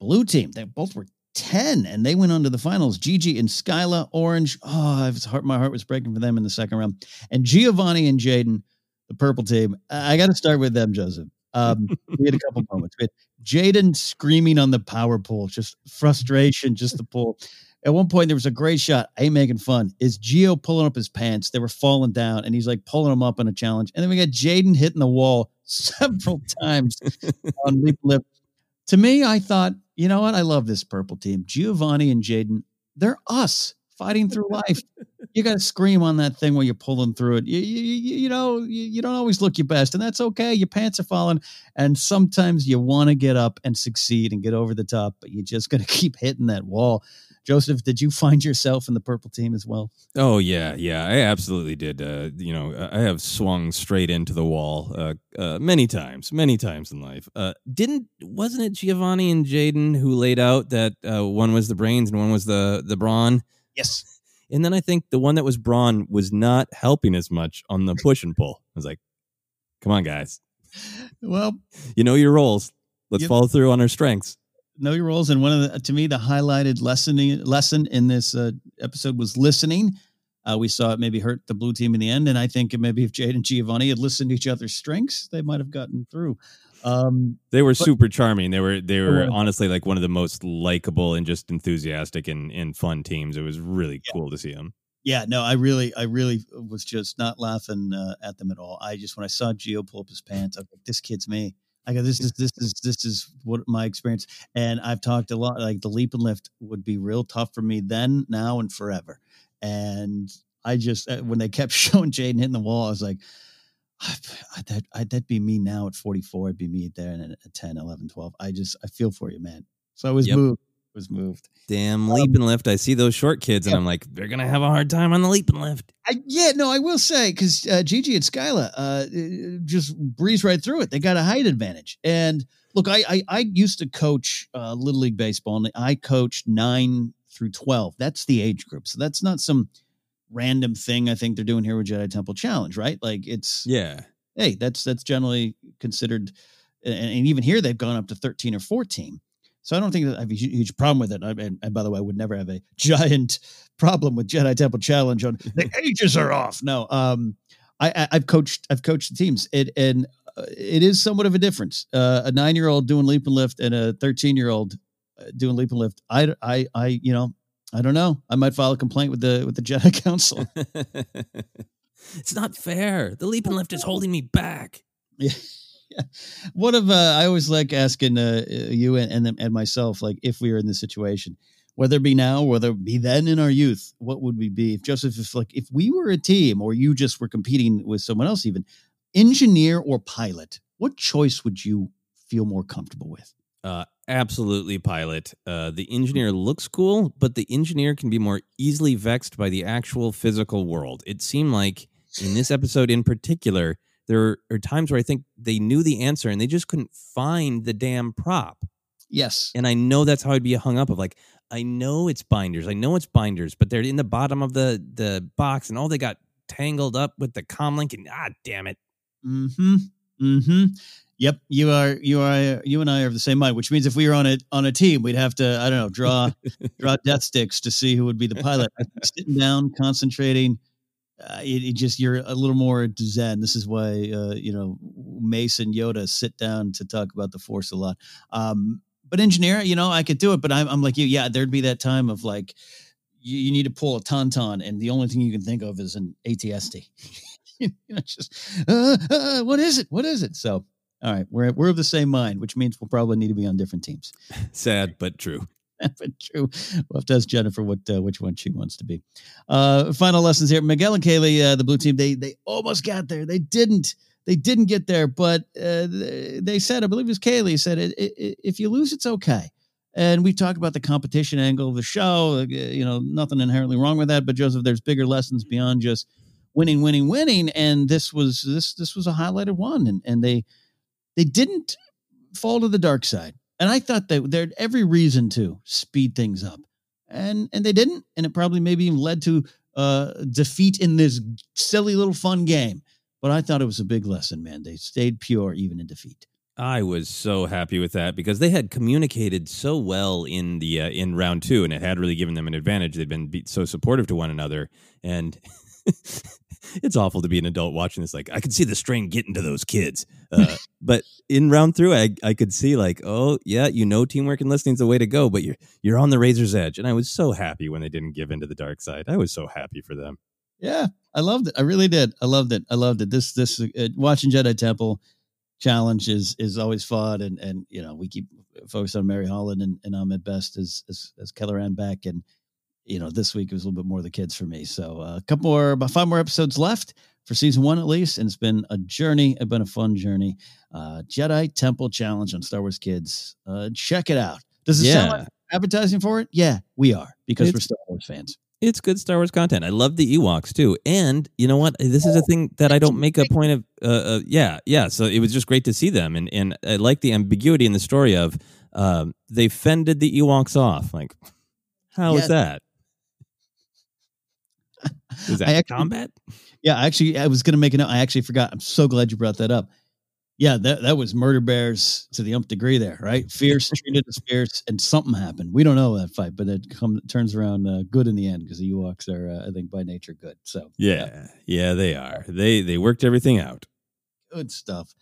F: blue team. They both were 10 and they went on to the finals. Gigi and Skyla, orange. Oh, I was heart, my heart was breaking for them in the second round. And Giovanni and Jaden, the purple team. I got to start with them, Joseph. Um, we had a couple moments. We had Jaden screaming on the power pull, just frustration, just the pull. At one point, there was a great shot. I ain't making fun. Is Geo pulling up his pants? They were falling down, and he's like pulling them up on a challenge. And then we got Jaden hitting the wall several times on leap lip. To me, I thought, you know what? I love this purple team. Giovanni and Jaden, they're us fighting through life. you got to scream on that thing while you're pulling through it. You, you, you, you know, you, you don't always look your best, and that's okay. Your pants are falling, and sometimes you want to get up and succeed and get over the top, but you're just going to keep hitting that wall. Joseph, did you find yourself in the purple team as well?
G: Oh yeah, yeah, I absolutely did. Uh, you know, I have swung straight into the wall uh, uh, many times, many times in life. Uh, didn't wasn't it Giovanni and Jaden who laid out that uh, one was the brains and one was the the brawn?
F: Yes.
G: And then I think the one that was brawn was not helping as much on the push and pull. I was like, "Come on, guys.
F: Well,
G: You know your roles. Let's
F: Yep.
G: follow through on our strengths."
F: Know your roles. And one of the, to me, the highlighted lesson lesson in this uh, episode was listening. Uh, we saw it maybe hurt the blue team in the end, and I think maybe if Jade and Giovanni had listened to each other's strengths, they might have gotten through. Um,
G: They were
F: but-
G: super charming. They were they were honestly like one of the most likable and just enthusiastic and, and fun teams. It was really cool to see them.
F: Yeah, no, I really, I really was just not laughing uh, at them at all. I just when I saw Geo pull up his pants, I was like, "This kid's me." I go, "This is this is this is what my experience." And I've talked a lot. Like the leap and lift would be real tough for me then, now, and forever. And I just uh, when they kept showing Jaden hitting the wall, I was like, I, I, that I, that'd be me now at 44. It'd be me there and at 10, 11, 12. I just I feel for you, man. So I was
G: Yep.
F: moved. Was moved.
G: Damn leap and lift. I see those short kids and. I'm like, they're gonna have a hard time on the leap and lift.
F: I, yeah, no, I will say because uh, Gigi and Skyla uh, just breeze right through it. They got a height advantage. And look, I I, I used to coach uh, little league baseball, and I coached nine through twelve. That's the age group, so that's not some random thing. I think they're doing here with Jedi Temple Challenge, right? Like it's
G: Yeah.
F: hey, that's that's generally considered, and, and even here they've gone up to thirteen or fourteen. So I don't think that I have a huge problem with it. I, and, and by the way, I would never have a giant problem with Jedi Temple Challenge on the ages are off. No, um, I, I I've coached I've coached the teams. It and uh, it is somewhat of a difference. Uh, a nine year old doing leap and lift and a thirteen year old doing leap and lift. I I I you know I don't know. I might file a complaint with the with the Jedi Council.
G: it's not fair. The leap and lift is holding me back.
F: Yeah. What if uh, I always like asking uh, you and, and and myself, like if we were in this situation, whether it be now, whether it be then in our youth, what would we be? If Joseph, if like if we were a team, or you just were competing with someone else, even engineer or pilot, what choice would you feel more comfortable with?
G: Uh, absolutely, pilot. Uh, the engineer looks cool, but the engineer can be more easily vexed by the actual physical world. It seemed like in this episode in particular, there are times where I think they knew the answer and they just couldn't find the damn prop.
F: Yes.
G: And I know that's how I'd be hung up of like, I know it's binders, I know it's binders, but they're in the bottom of the the box, and all they got tangled up with the comlink, and ah, damn it.
F: Mm-hmm. Mm-hmm. Yep. You are you are you and I are of the same mind, which means if we were on a on a team, we'd have to, I don't know, draw draw death sticks to see who would be the pilot. Sitting down, concentrating. Uh, it, it just you're a little more zen. This is why uh, you know Mason Yoda sit down to talk about the Force a lot. Um, but engineer, you know, I could do it, but I'm, I'm like you. Yeah, there'd be that time of like you, you need to pull a tauntaun, and the only thing you can think of is an ATST. you know, just uh, uh, what is it? What is it? So, all right, we're we're of the same mind, which means we'll probably need to be on different teams.
G: Sad but true.
F: But true. We'll have to ask Jennifer what uh, which one she wants to be. Uh, final lessons here. Miguel and Kaylee, uh, the blue team, they they almost got there. They didn't. They didn't get there, but uh, they said, I believe it was Kaylee said, if you lose, it's okay. And we talked about the competition angle of the show. uh, You know, nothing inherently wrong with that, but Joseph, there's bigger lessons beyond just winning, winning, winning. And this was this this was a highlighted one, and and they they didn't fall to the dark side. And I thought that they had every reason to speed things up, and and they didn't. And it probably maybe even led to uh, defeat in this silly little fun game. But I thought it was a big lesson, man. They stayed pure even in defeat.
G: I was so happy with that because they had communicated so well in the uh, in round two, and it had really given them an advantage. They'd been be- so supportive to one another, and it's awful to be an adult watching this. Like I could see the strain getting to those kids, uh, but in round three, I I could see like, oh yeah, you know, teamwork and listening is the way to go, but you're you're on the razor's edge, and I was so happy when they didn't give in to the dark side. I was so happy for them.
F: Yeah, I loved it. I really did. I loved it. I loved it. This this uh, watching Jedi Temple challenge is is always fun, and and you know we keep focused on Mary Holland and, and Ahmed Best as as as Kelleran Beq, and you know this week it was a little bit more of the kids for me. So uh, a couple more, about five more episodes left for season one at least, and it's been a journey. It's been a fun journey. Uh, Jedi Temple Challenge on Star Wars Kids. Uh, check it out. Does it sound like advertising for it? Yeah, we are because we're Star Wars fans.
G: It's good Star Wars content. I love the Ewoks too. And you know what? This is a thing that I don't make a point of. Uh, uh, yeah, yeah. So it was just great to see them, and and I like the ambiguity in the story of um, they fended the Ewoks off. Like, how is
F: Yes.
G: that? Is that
F: I actually-
G: combat?
F: Yeah, actually, I was going to make a note. I actually forgot. I'm so glad you brought that up. Yeah, that, that was murder bears to the umph degree there, right? Fierce treated as fierce, and something happened. We don't know that fight, but it come, turns around uh, good in the end because the Ewoks are, uh, I think, by nature good. So
G: Yeah, yeah, they are. They they worked everything out.
F: good stuff.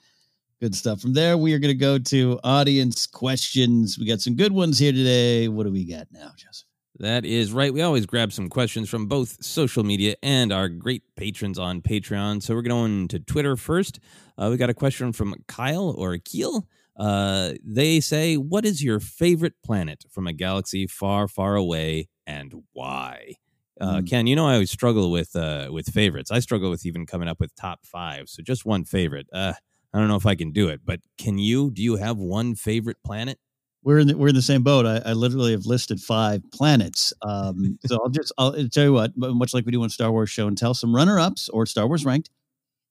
F: Good stuff. From there, we are going to go to audience questions. We got some good ones here today. What do we got now, Joseph?
G: That is right. We always grab some questions from both social media and our great patrons on Patreon. So we're going to Twitter first. Uh, we got a question from Kyle or Keel. Uh, they say, What is your favorite planet from a galaxy far, far away and why? Uh,
F: Mm.
G: Ken, you know I always struggle with uh, with favorites. I struggle with even coming up with top five. So just one favorite. Uh, I don't know if I can do it, but can you? Do you have one favorite planet?
F: We're in the, we're in the same boat. I, I literally have listed five planets. Um, so I'll just I'll tell you what, much like we do on Star Wars show and tell some runner ups or Star Wars ranked,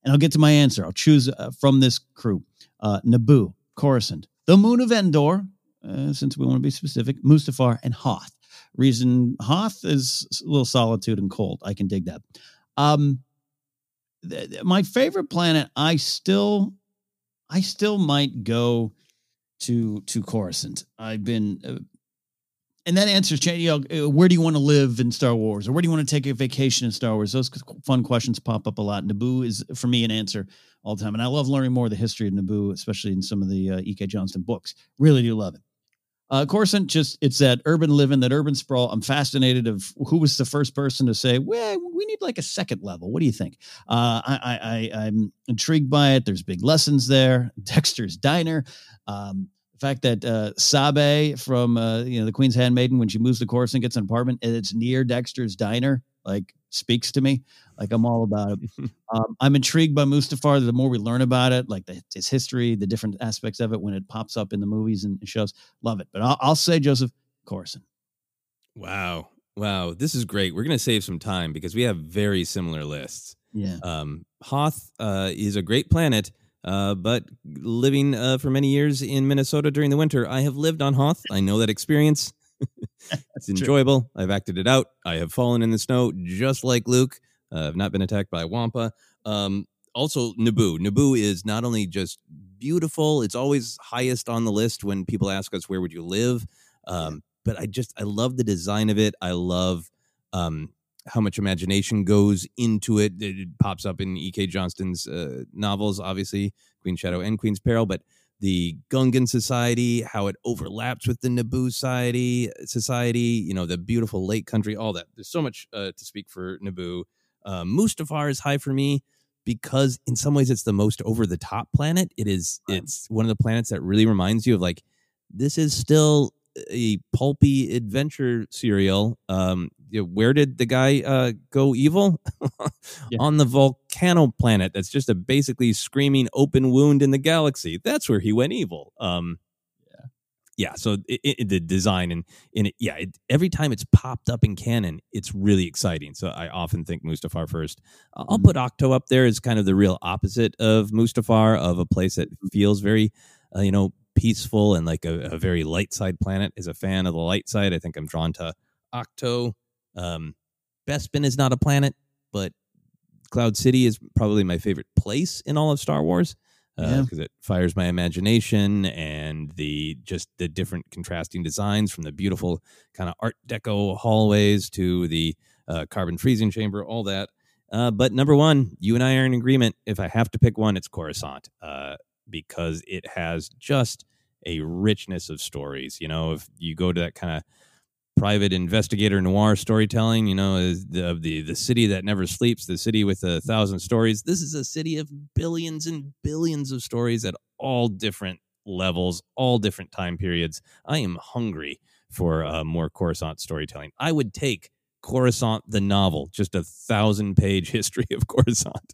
F: and I'll get to my answer. I'll choose uh, from this crew: uh, Naboo, Coruscant, the Moon of Endor, uh, since we want to be specific, Mustafar, and Hoth. Reason Hoth is a little solitude and cold. I can dig that. Um, th- th- my favorite planet, I still, I still might go to to Coruscant. I've been, uh, and that answers. You know, uh, where do you want to live in Star Wars, or where do you want to take a vacation in Star Wars? Those fun questions pop up a lot. Naboo is for me an answer all the time, and I love learning more of the history of Naboo, especially in some of the uh, E.K. Johnston books. Really do love it. Uh, Coruscant, just it's that urban living, that urban sprawl. I'm fascinated of who was the first person to say, "Well, we need like a second level." What do you think? Uh, I, I, I'm intrigued by it. There's big lessons there. Dexter's Diner. Um, the fact that uh, Sabe from uh, you know the Queen's Handmaiden, when she moves to Coruscant, gets an apartment and it's near Dexter's Diner, like speaks to me. Like I'm all about it. um, I'm intrigued by Mustafar. The more we learn about it, like the, his history, the different aspects of it when it pops up in the movies and shows, love it. But I'll, I'll say Joseph Coruscant.
G: Wow. Wow. This is great. We're going to save some time because we have very similar lists.
F: Yeah.
G: Um, Hoth uh, is a great planet, uh, but living uh, for many years in Minnesota during the winter, I have lived on Hoth. I know that experience. it's enjoyable. I've acted it out. I have fallen in the snow just like Luke. Uh, I've not been attacked by Wampa. Um, also, Naboo. Naboo is not only just beautiful, it's always highest on the list when people ask us, where would you live? Um, But I just, I love the design of it. I love um, how much imagination goes into it. It, it pops up in E.K. Johnston's uh, novels, obviously, Queen Shadow and Queen's Peril, but the Gungan society, how it overlaps with the Naboo society, society, you know, the beautiful lake country, all that. There's so much uh, to speak for Naboo. Uh, Mustafar is high for me because in some ways it's the most over the top planet. It is it's one of the planets that really reminds you of like this is still a pulpy adventure serial. Um, you know, where did the guy uh, go evil? On the volcano planet. That's just a basically screaming open wound in the galaxy. That's where he went evil. Um, yeah so it, it, the design and in it yeah it, every time it's popped up in canon it's really exciting. So i often think mustafar first. I'll
F: Mm-hmm.
G: put Ahch-To up there as kind of the real opposite of mustafar of a place that feels very uh, you know peaceful and like a, a very light side planet. As a fan of the light side i think i'm drawn to Ahch-To. Um bespin is not a planet but cloud city is probably my favorite place in all of star wars
F: Yeah.
G: because it fires my imagination and the just the different contrasting designs from the beautiful kind of art deco hallways to the uh, carbon freezing chamber all that uh, but number one you and i are in agreement if i have to pick one it's coruscant uh, because it has just a richness of stories you know if you go to that kind of private investigator noir storytelling you know is the, of the the city that never sleeps the city with a thousand stories this is a city of billions and billions of stories at all different levels all different time periods i am hungry for uh, more coruscant storytelling i would take coruscant the novel just a thousand page history of coruscant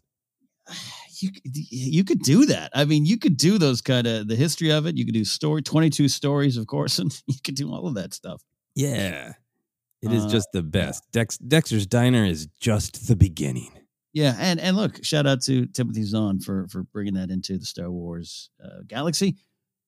F: you you could do that. I mean, you could do those kind of the history of it. You could do story twenty two stories, of course, and you could do all of that stuff.
G: Yeah. It is
F: Uh,
G: just the best. Dex, dexter's diner is just the beginning.
F: Yeah, and and look, shout out to Timothy Zahn for for bringing that into the Star Wars uh, galaxy.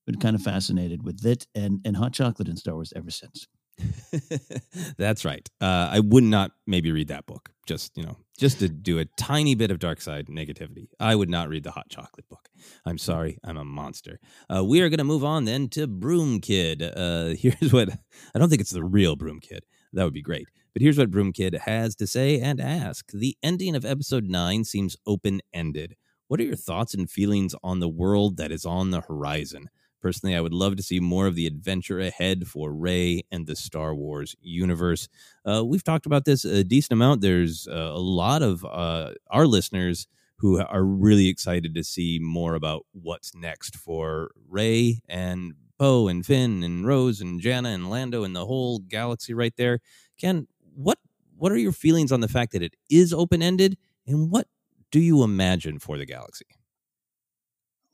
F: Been kind of fascinated with it and and hot chocolate in Star Wars ever since.
G: That's right. Uh, I would not maybe read that book. Just you know, just to do a tiny bit of dark side negativity. I would not read the hot chocolate book. I'm sorry, I'm a monster. Uh, we are going to move on then to Broom Kid. Uh, here's what I don't think it's the real Broom Kid. That would be great. But here's what Broom Kid has to say and ask. The ending of episode nine seems open ended. What are your thoughts and feelings on the world that is on the horizon? Personally, I would love to see more of the adventure ahead for Rey and the Star Wars universe. Uh, we've talked about this a decent amount. There's uh, a lot of uh, our listeners who are really excited to see more about what's next for Rey and Poe and Finn and Rose and Jannah and Lando and the whole galaxy right there. Ken, what what are your feelings on the fact that it is open ended, and what do you imagine for the galaxy?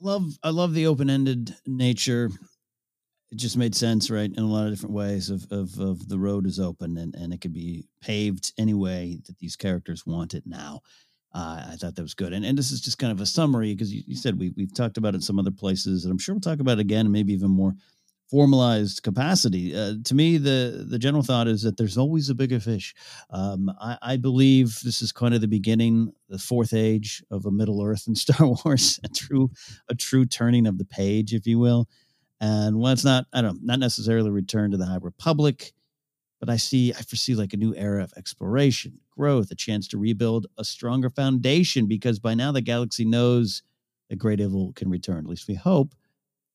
F: Love I love the open ended nature. It just made sense, right? In a lot of different ways of of, of the road is open and, and it could be paved any way that these characters want it now. Uh, I thought that was good. And and this is just kind of a summary because you, you said we we've talked about it in some other places, and I'm sure we'll talk about it again, and maybe even more formalized capacity. Uh, to me, the the general thought is that there's always a bigger fish. Um, I, I believe this is kind of the beginning, the fourth age of a Middle Earth in Star Wars, a true a true turning of the page, if you will. And well, it's not I don't not necessarily return to the High Republic, but I see I foresee like a new era of exploration, growth, a chance to rebuild a stronger foundation because by now the galaxy knows that great evil can return. At least we hope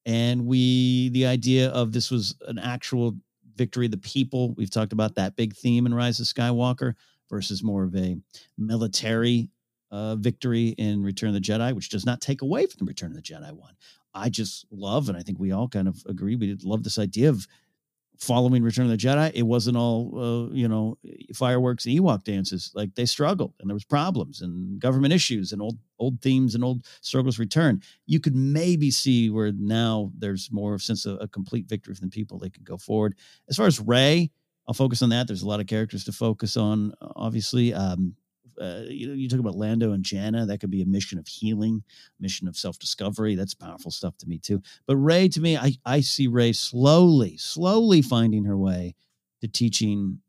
F: and we the idea of this was an actual victory of the people. We've talked about that big theme in rise of skywalker versus more of a military uh, victory in return of the jedi which does not take away from the return of the jedi one. I just love and i think we all kind of agree we love this idea of following return of the jedi it wasn't all uh, you know fireworks and ewok dances. Like they struggled and there was problems and government issues and old old themes and old struggles return you could maybe see where now there's more of sense of a complete victory from the people they could go forward. As far as rey i'll focus on that. There's a lot of characters to focus on obviously. Um uh, you know, you talk about Lando and Jannah. That could be a mission of healing, mission of self discovery. That's powerful stuff to me too. But Rey, to me, I I see Rey slowly, slowly finding her way to teaching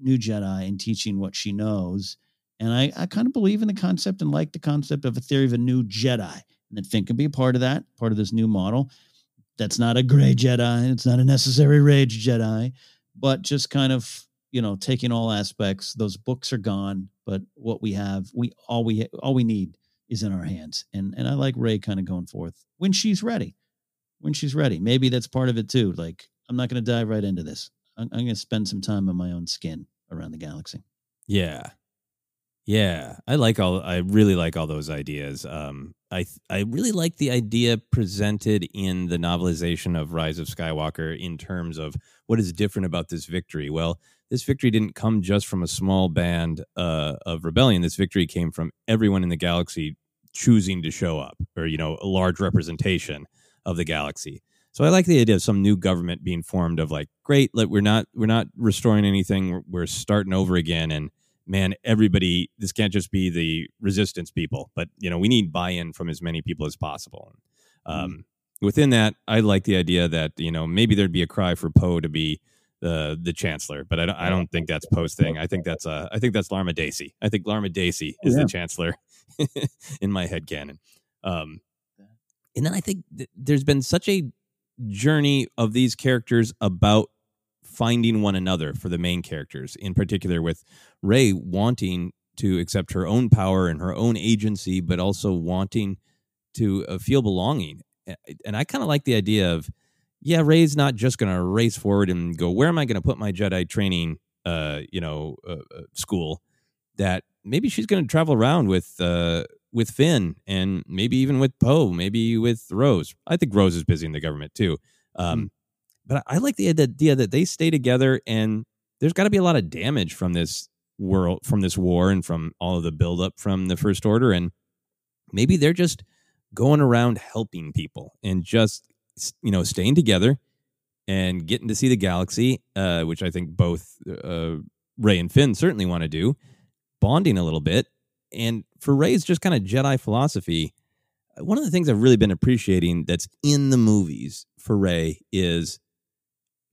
F: new Jedi and teaching what she knows. And I, I kind of believe in the concept and like the concept of a theory of a new Jedi, and that Finn can be a part of that, part of this new model. That's not a gray Jedi. It's not a necessary rage Jedi, but just kind of you know taking all aspects. Those books are gone, but what we have, we all we all we need is in our hands. And and I like Rey kind of going forth when she's ready. When she's ready, maybe that's part of it too. Like I'm not going to dive right into this. I'm, I'm going to spend some time on my own skin around the galaxy.
G: Yeah. Yeah. I like all I really like all those ideas. Um I th- I really like the idea presented in the novelization of Rise of Skywalker in terms of what is different about this victory. Well, this victory didn't come just from a small band uh, of rebellion. This victory came from everyone in the galaxy choosing to show up, or you know, a large representation of the galaxy. So I like the idea of some new government being formed of like, great, like we're not we're not restoring anything, we're, we're starting over again, and man, everybody, this can't just be the resistance people, but you know, we need buy-in from as many people as possible. Um, mm Within that, I like the idea that you know maybe there'd be a cry for Poe to be the the chancellor, but I don't, I don't think that's Poe's thing. I think that's uh, I think that's Larma D'Acy. I think Larma D'Acy is oh, yeah. the chancellor in my head canon. Um, and then I think th- there's been such a journey of these characters about finding one another for the main characters, in particular with Rey wanting to accept her own power and her own agency, but also wanting to uh, feel belonging. And I kind of like the idea of, yeah, Rey's not just going to race forward and go, where am I going to put my Jedi training, uh, you know, uh, uh school? That maybe she's going to travel around with uh, with Finn and maybe even with Poe, maybe with Rose. I think Rose is busy in the government too. Um, mm but I like the idea that they stay together and there's got to be a lot of damage from this world, from this war, and from all of the buildup from the First Order. And maybe they're just going around helping people and just, you know, staying together and getting to see the galaxy, uh, which I think both uh, Rey and Finn certainly want to do, bonding a little bit. And for Rey's just kind of Jedi philosophy, one of the things I've really been appreciating that's in the movies for Rey is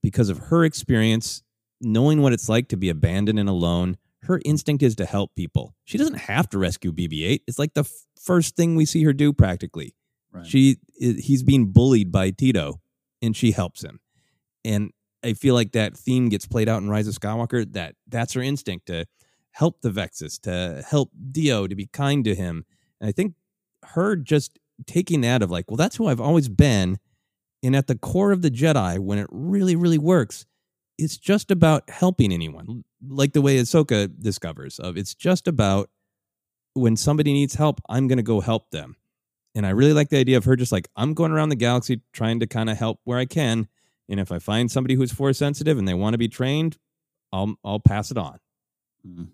G: because of her experience, knowing what it's like to be abandoned and alone, her instinct is to help people. She doesn't have to rescue BB-8. It's like the f- first thing we see her do practically. Right. She he's being bullied by Teedo and she helps him. And I feel like that theme gets played out in Rise of Skywalker that that's her instinct to help the Vexis, to help D-O, to be kind to him. And I think her just taking that of like, well, that's who I've always been and at the core of the Jedi, when it really, really works, it's just about helping anyone, like the way Ahsoka discovers of it's just about when somebody needs help, I'm going to go help them. And I really like the idea of her just like, I'm going around the galaxy trying to kind of help where I can. And if I find somebody who's force sensitive and they want to be trained, I'll I'll pass it on.
F: Mm.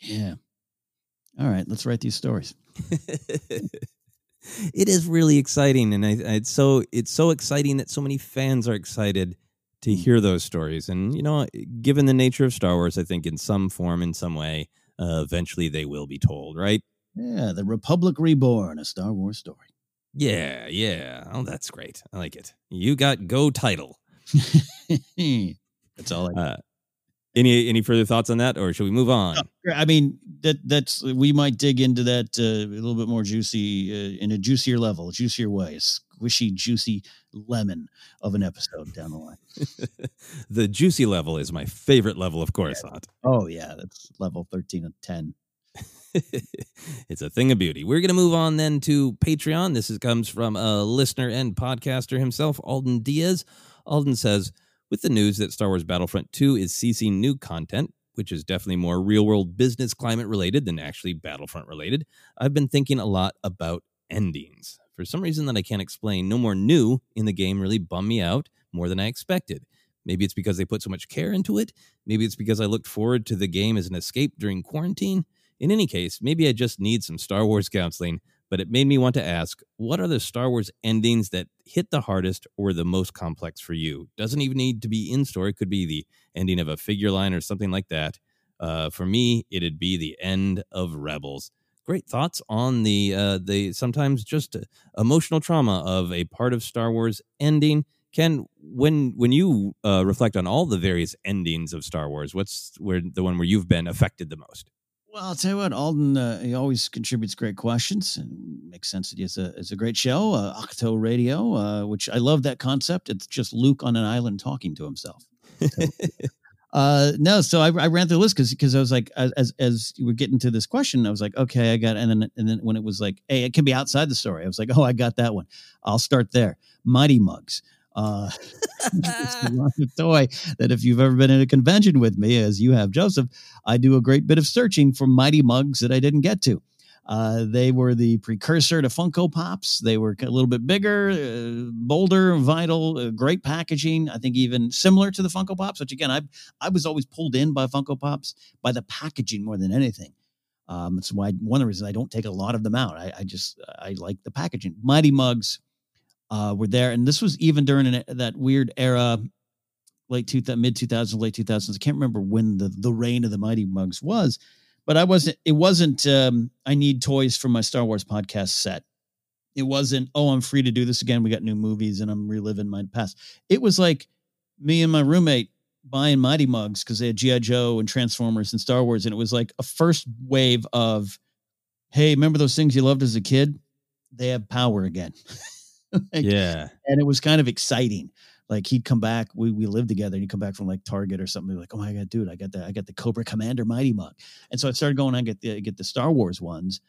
F: Yeah. All right, let's write these stories.
G: it is really exciting, and I, it's so it's so exciting that so many fans are excited to mm. hear those stories. And you know, given the nature of Star Wars, I think in some form, in some way, uh, eventually they will be told, right?
F: Yeah, the Republic Reborn, a Star Wars story.
G: Yeah, yeah. Oh, that's great. I like it. You got go title.
F: that's all I. Uh,
G: any any further thoughts on that, or should we move on?
F: I mean, that that's we might dig into that uh, a little bit more juicy uh, in a juicier level, juicier way, a squishy, juicy lemon of an episode down the line.
G: the juicy level is my favorite level of course.
F: Yeah. Oh yeah, that's level thirteen of ten.
G: it's a thing of beauty. We're going to move on then to Patreon. This is, comes from a listener and podcaster himself, Alden Diaz. Alden says, with the news that Star Wars Battlefront 2 is ceasing new content, which is definitely more real world business climate related than actually Battlefront related, I've been thinking a lot about endings. For some reason that I can't explain, no more new in the game really bummed me out more than I expected. Maybe it's because they put so much care into it. Maybe it's because I looked forward to the game as an escape during quarantine. In any case, maybe I just need some Star Wars counseling but it made me want to ask what are the Star Wars endings that hit the hardest or the most complex for you? Doesn't even need to be in story, it could be the ending of a figure line or something like that. Uh, for me, it'd be the end of Rebels. Great thoughts on the uh, the sometimes just emotional trauma of a part of Star Wars ending. Ken, when when you uh, reflect on all the various endings of Star Wars, what's where the one where you've been affected the most?
F: Well, I'll tell you what, Alden, uh, he always contributes great questions and makes sense that it's a, it's a great show, uh, Ahch-To Radio, uh, which I love that concept. It's just Luke on an island talking to himself. So, uh, no, so I, I ran through the list because because I was like, as as you were getting to this question, I was like, okay, I got, and then and then when it was like, hey, it can be outside the story, I was like, oh, I got that one. I'll start there. Mighty Mugs. Uh, toy that if you've ever been in a convention with me, as you have, Joseph, I do a great bit of searching for mighty mugs that I didn't get to. Uh, they were the precursor to Funko Pops. They were a little bit bigger, uh, bolder, vital, uh, great packaging. I think even similar to the Funko Pops, which again, I I was always pulled in by Funko Pops by the packaging more than anything. Um, that's why one of the reasons I don't take a lot of them out. I, I just I like the packaging. Mighty Mugs uh, were there, and this was even during an, that weird era, late two mid two thousands, late two thousands. I can't remember when the the reign of the Mighty Mugs was, but I wasn't. It wasn't. Um, I need toys for my Star Wars podcast set. It wasn't. Oh, I'm free to do this again. We got new movies, and I'm reliving my past. It was like me and my roommate buying Mighty Mugs because they had GI Joe and Transformers and Star Wars, and it was like a first wave of, hey, remember those things you loved as a kid? They have power again. like,
G: yeah,
F: and it was kind of exciting. Like he'd come back, we we lived together, and he'd come back from like Target or something. Like, oh my god, dude, I got the I got the Cobra Commander Mighty Mug, and so I started going. I get the get the Star Wars ones,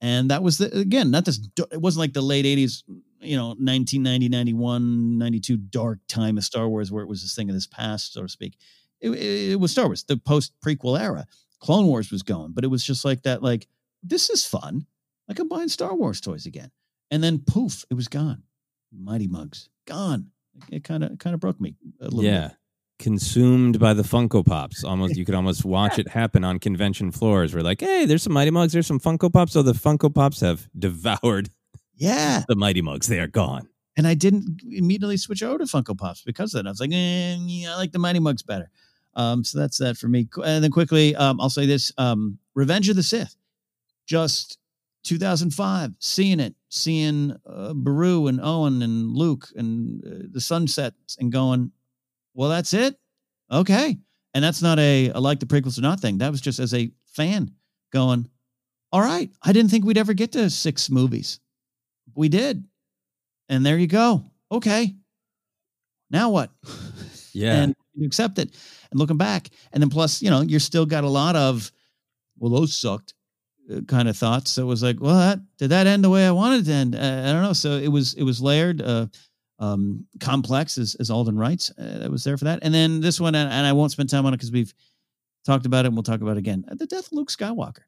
F: and that was the again not this. It wasn't like the late '80s, you know, 1990, 91, 92 dark time of Star Wars where it was this thing of this past, so to speak. It, it, it was Star Wars, the post prequel era. Clone Wars was going, but it was just like that. Like this is fun. Like I'm buying Star Wars toys again, and then poof, it was gone. Mighty Mugs gone. It kind of kind of broke me a little
G: yeah.
F: bit.
G: Consumed by the Funko Pops. Almost, you could almost watch it happen on convention floors. We're like, hey, there's some Mighty Mugs, there's some Funko Pops. So the Funko Pops have devoured
F: Yeah,
G: the Mighty Mugs. They are gone.
F: and I didn't immediately switch over to Funko Pops because of that. I was like, eh, yeah, I like the Mighty Mugs better. Um, so that's that for me. And then quickly, um, I'll say this: um, Revenge of the Sith, just 2005, seeing it, seeing uh, Beru and Owen and Luke and uh, the sunsets, and going, well, that's it, okay. And that's not a I like the prequels or not thing. That was just as a fan going, all right. I didn't think we'd ever get to six movies. We did. And there you go. Okay. Now what?
G: Yeah.
F: And you accept it. And looking back, and then plus, you know, you're still got a lot of, well, those sucked kind of thoughts. So it was like, well, that, did that end the way I wanted it to end? Uh, I don't know. So it was, it was layered, uh, um, complex as, as Alden writes. Uh, that was there for that. And then this one, and, and I won't spend time on it because we've talked about it and we'll talk about it again. Uh, The death of Luke Skywalker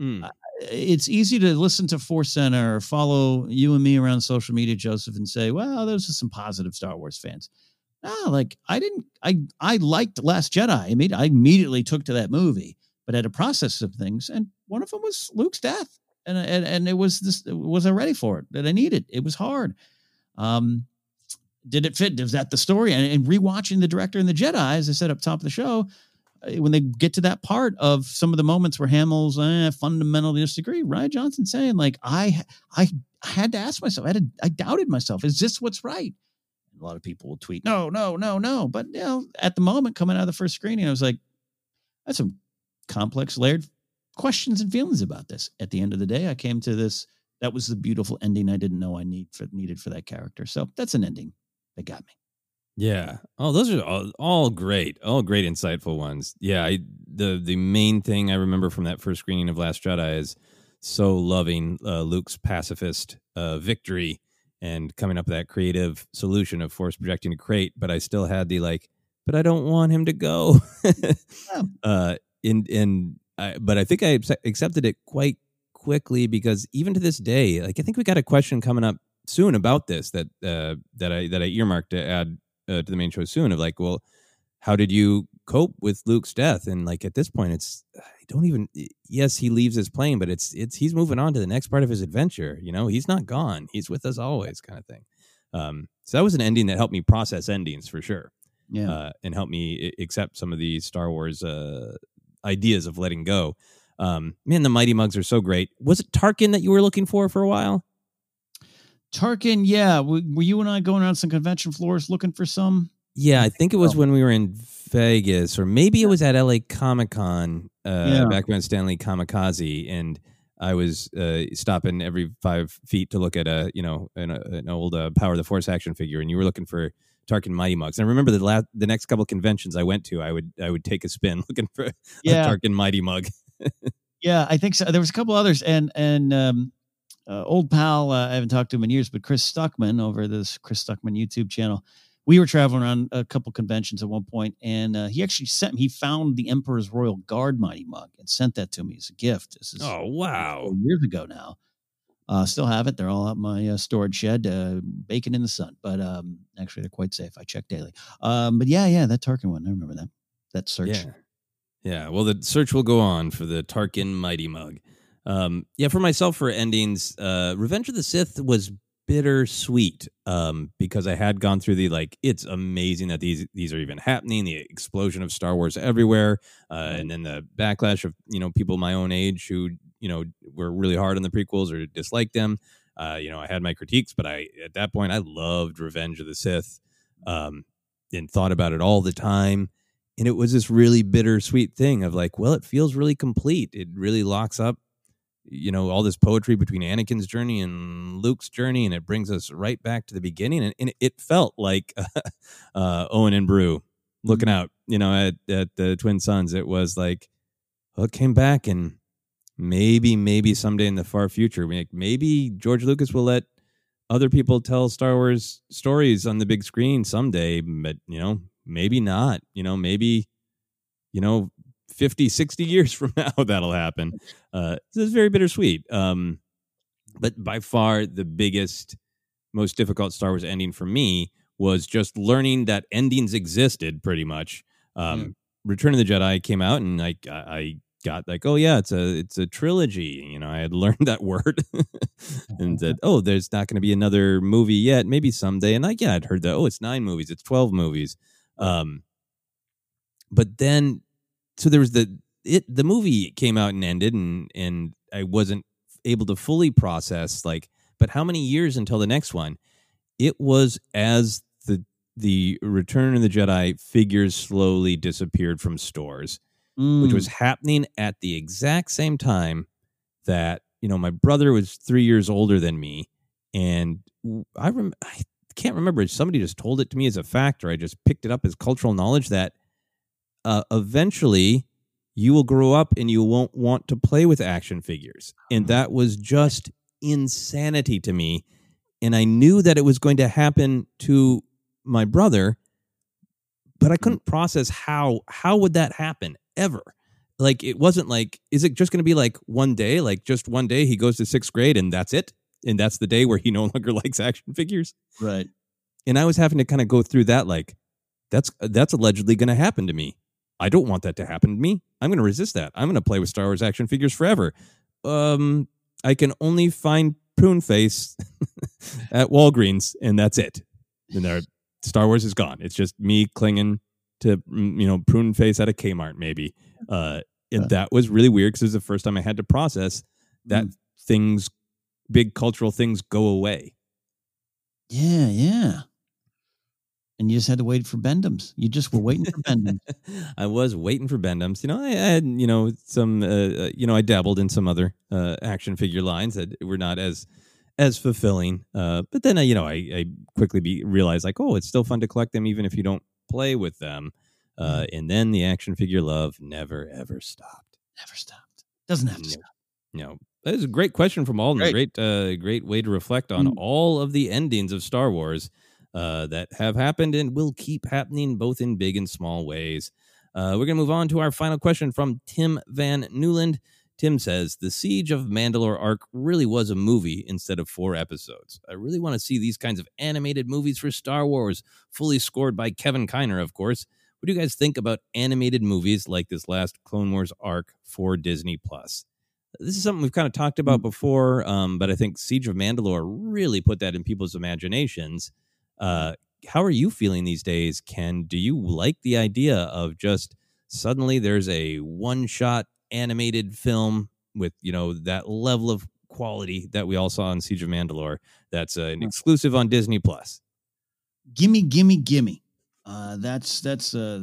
G: Hmm.
F: it's easy to listen to Force Center or follow you and me around social media, Joseph, and say, "Well, those are some positive Star Wars fans." No, like I didn't. I I liked Last Jedi. I mean, I immediately took to that movie, but had to process some things, and one of them was Luke's death, and and and it was this. Was I ready for it? That I needed? It was hard. Um, did it fit? Was that the story? And, and rewatching the director and the Jedi, as I said up top of the show, uh, when they get to that part of some of the moments where Hamill's eh, fundamentally disagree, Rian Johnson saying like, I, I, had to ask myself, I had I doubted myself. Is this what's right? A lot of people will tweet, no, no, no, no. But you know, at the moment coming out of the first screening, I was like, that's some complex, layered questions and feelings about this. At the end of the day, I came to this. That was the beautiful ending I didn't know I need for needed for that character. So that's an ending that got me.
G: Yeah. Oh, those are all, all great. All great, insightful ones. Yeah. I, the the main thing I remember from that first screening of Last Jedi is so loving uh, Luke's pacifist uh, victory and coming up with that creative solution of force projecting a crate. But I still had the like, but I don't want him to go. uh, in in I, but I think I accepted it quite quickly because even to this day, like I think we got a question coming up soon about this that uh, that I that I earmarked to add uh, to the main show soon of like, well, how did you cope with Luke's death? And like at this point, it's I don't even. Yes, he leaves his plane, but it's it's he's moving on to the next part of his adventure. You know, he's not gone. He's with us always, kind of thing. Um, so that was an ending that helped me process endings for sure.
F: Yeah.
G: Uh, and helped me accept some of the Star Wars uh, ideas of letting go. Um, man, the Mighty Mugs are so great. Was it Tarkin that you were looking for for a while?
F: Tarkin, yeah. Were you and I going around some convention floors looking for some?
G: Yeah, I think it was
F: so.
G: when we were in Vegas, or maybe it was at LA Comic Con uh,
F: Yeah.
G: back when Stan Lee's Comikaze, and I was uh, stopping every five feet to look at a you know an, an old uh, Power of the Force action figure, and you were looking for Tarkin Mighty Mugs. And I remember the last, the next couple conventions I went to, I would I would take a spin looking for
F: Yeah.
G: a Tarkin Mighty Mug.
F: Yeah, I think so. There was a couple others, and and um, uh, old pal, uh, I haven't talked to him in years, but Chris Stuckman over this Chris Stuckman YouTube channel we were traveling around a couple conventions at one point, and uh, he actually sent me. He found the Emperor's Royal Guard mighty mug and sent that to me as a gift. This is
G: oh wow,
F: years ago now. Uh, still have it. They're all at my uh, storage shed, uh, baking in the sun. But um, actually, they're quite safe. I check daily. Um, but yeah, yeah, that Tarkin one. I remember that. That search.
G: Yeah. Yeah. Well, the search will go on for the Tarkin Mighty Mug. Um, yeah, for myself, for endings, uh, Revenge of the Sith was bittersweet um, because I had gone through the like, it's amazing that these these are even happening. The explosion of Star Wars everywhere, uh, and then the backlash of you know people my own age who you know were really hard on the prequels or disliked them. Uh, you know, I had my critiques, but I at that point I loved Revenge of the Sith um, and thought about it all the time. And it was this really bittersweet thing of like, well, it feels really complete. It really locks up, you know, all this poetry between Anakin's journey and Luke's journey, and it brings us right back to the beginning. And, and it felt like uh, Owen and Beru looking out, you know, at, at the twin suns. It was like, it came back and maybe maybe someday in the far future maybe george lucas will let other people tell star wars stories on the big screen someday but you know maybe not you know maybe you know 50 60 years from now that'll happen uh it's very bittersweet um but by far the biggest most difficult star wars ending for me was just learning that endings existed pretty much um mm. return of the jedi came out and i i got like, oh yeah, it's a it's a trilogy. You know, I had learned that word and that oh, there's not going to be another movie yet, maybe someday. And like, yeah, I'd heard that. Oh, it's nine movies, it's twelve movies. Um, but then, so there was the it the movie came out and ended, and and I wasn't able to fully process like, but how many years until the next one? It was as the the Return of the Jedi figures slowly disappeared from stores mm. which was mm. happening at the exact same time that you know my brother was three years older than me, and I rem- I can't remember. Somebody just told it to me as a fact, or I just picked it up as cultural knowledge that uh, eventually you will grow up and you won't want to play with action figures, and oh. that was just insanity to me. And I knew that it was going to happen to my brother, but I mm. couldn't process how how would that happen ever. Like it wasn't like, is it just going to be like one day, like just one day he goes to sixth grade and that's it, and that's the day where he no longer likes action figures,
F: right?
G: And I was having to kind of go through that, like that's that's allegedly going to happen to me. I don't want that to happen to me. I'm going to resist that. I'm going to play with Star Wars action figures forever. Um, I can only find Prune Face at Walgreens, and that's it. And there, Star Wars is gone. It's just me clinging to mm, you know prune face at a Kmart maybe. Uh, and yeah. that was really weird because it was the first time I had to process that mm. things, big cultural things, go away.
F: Yeah, yeah. And you just had to wait for Bend-Ems. You just were waiting for Bend-Ems.
G: I was waiting for Bend-Ems. You know, I had you know some uh, uh, you know I dabbled in some other uh, action figure lines that were not as as fulfilling. Uh, but then, uh, you know, I, I quickly be, realized like, oh, it's still fun to collect them, even if you don't play with them. Uh, mm. And then the action figure love never ever stopped.
F: Never stopped. Doesn't have to
G: no,
F: stop.
G: No, that is a great question from Alden. Great, great, uh, great way to reflect on mm. all of the endings of Star Wars uh, that have happened and will keep happening, both in big and small ways. Uh, we're going to move on to our final question from Tim Van Newland. Tim says, The Siege of Mandalore arc really was a movie instead of four episodes. I really want to see these kinds of animated movies for Star Wars, fully scored by Kevin Kiner, of course. What do you guys think about animated movies like this last Clone Wars arc for Disney Plus? This is something we've kind of talked about before, um, but I think Siege of Mandalore really put that in people's imaginations. Uh, how are you feeling these days, Ken? Do you like the idea of just suddenly there's a one shot animated film with you know that level of quality that we all saw in Siege of Mandalore. That's uh, an exclusive on Disney Plus.
F: Gimme, gimme, gimme. Uh, that's that's uh,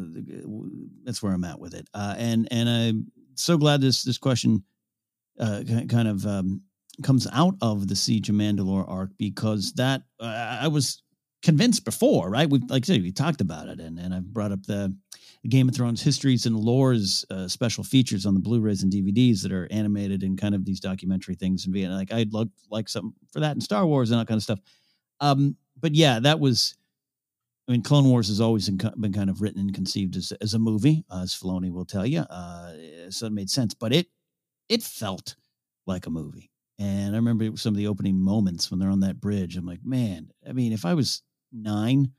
F: that's where I'm at with it. Uh, and and I'm so glad this this question uh, kind of um, comes out of the Siege of Mandalore arc because that uh, I was convinced before, right? We've like I said, we talked about it, and and I've brought up the Game of Thrones histories and lores uh, special features on the Blu-rays and DVDs that are animated and kind of these documentary things and being like I'd love like something for that in Star Wars and that kind of stuff. Um, but yeah, that was I mean, Clone Wars has always been kind of written and conceived as, as a movie, uh, as Filoni will tell you. Uh, so it made sense, but it it felt like a movie. And I remember some of the opening moments when they're on that bridge. I'm like, man, I mean, if I was nine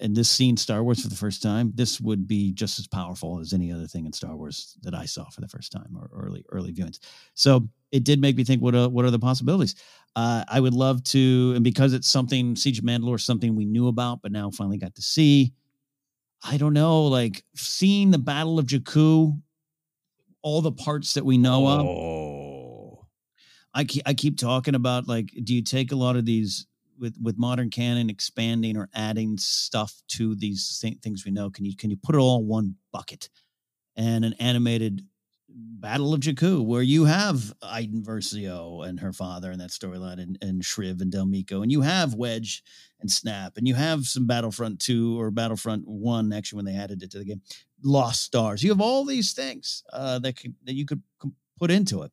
F: and this scene Star Wars for the first time, this would be just as powerful as any other thing in Star Wars that I saw for the first time or early early viewings. So it did make me think, what are, what are the possibilities? Uh, I would love to, and because it's something Siege of Mandalore, something we knew about, but now finally got to see. I don't know, like seeing the Battle of Jakku, all the parts that we know oh. of. I keep, I keep talking about like, do you take a lot of these with with modern canon expanding or adding stuff to these things we know? Can you can you put it all in one bucket? And an animated Battle of Jakku, where you have Iden Versio and her father and that storyline, and, and Shriv and Del Meeko, and you have Wedge and Snap, and you have some Battlefront 2 or Battlefront 1, actually, when they added it to the game, Lost Stars. You have all these things uh, that, could, that you could put into it.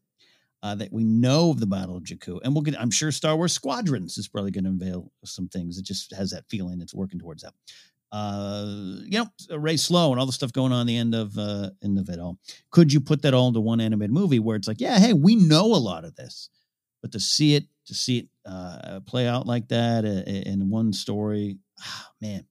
F: Uh, that we know of the Battle of Jakku, and we'll get. I'm sure Star Wars Squadrons is probably going to unveil some things. It just has that feeling. It's working towards that uh, you know, Rae Sloane and all the stuff going on the end of uh, end of it all. Could you put that all into one animated movie where it's like, yeah, hey, we know a lot of this, but to see it, to see it uh, play out like that uh, in one story, oh, man,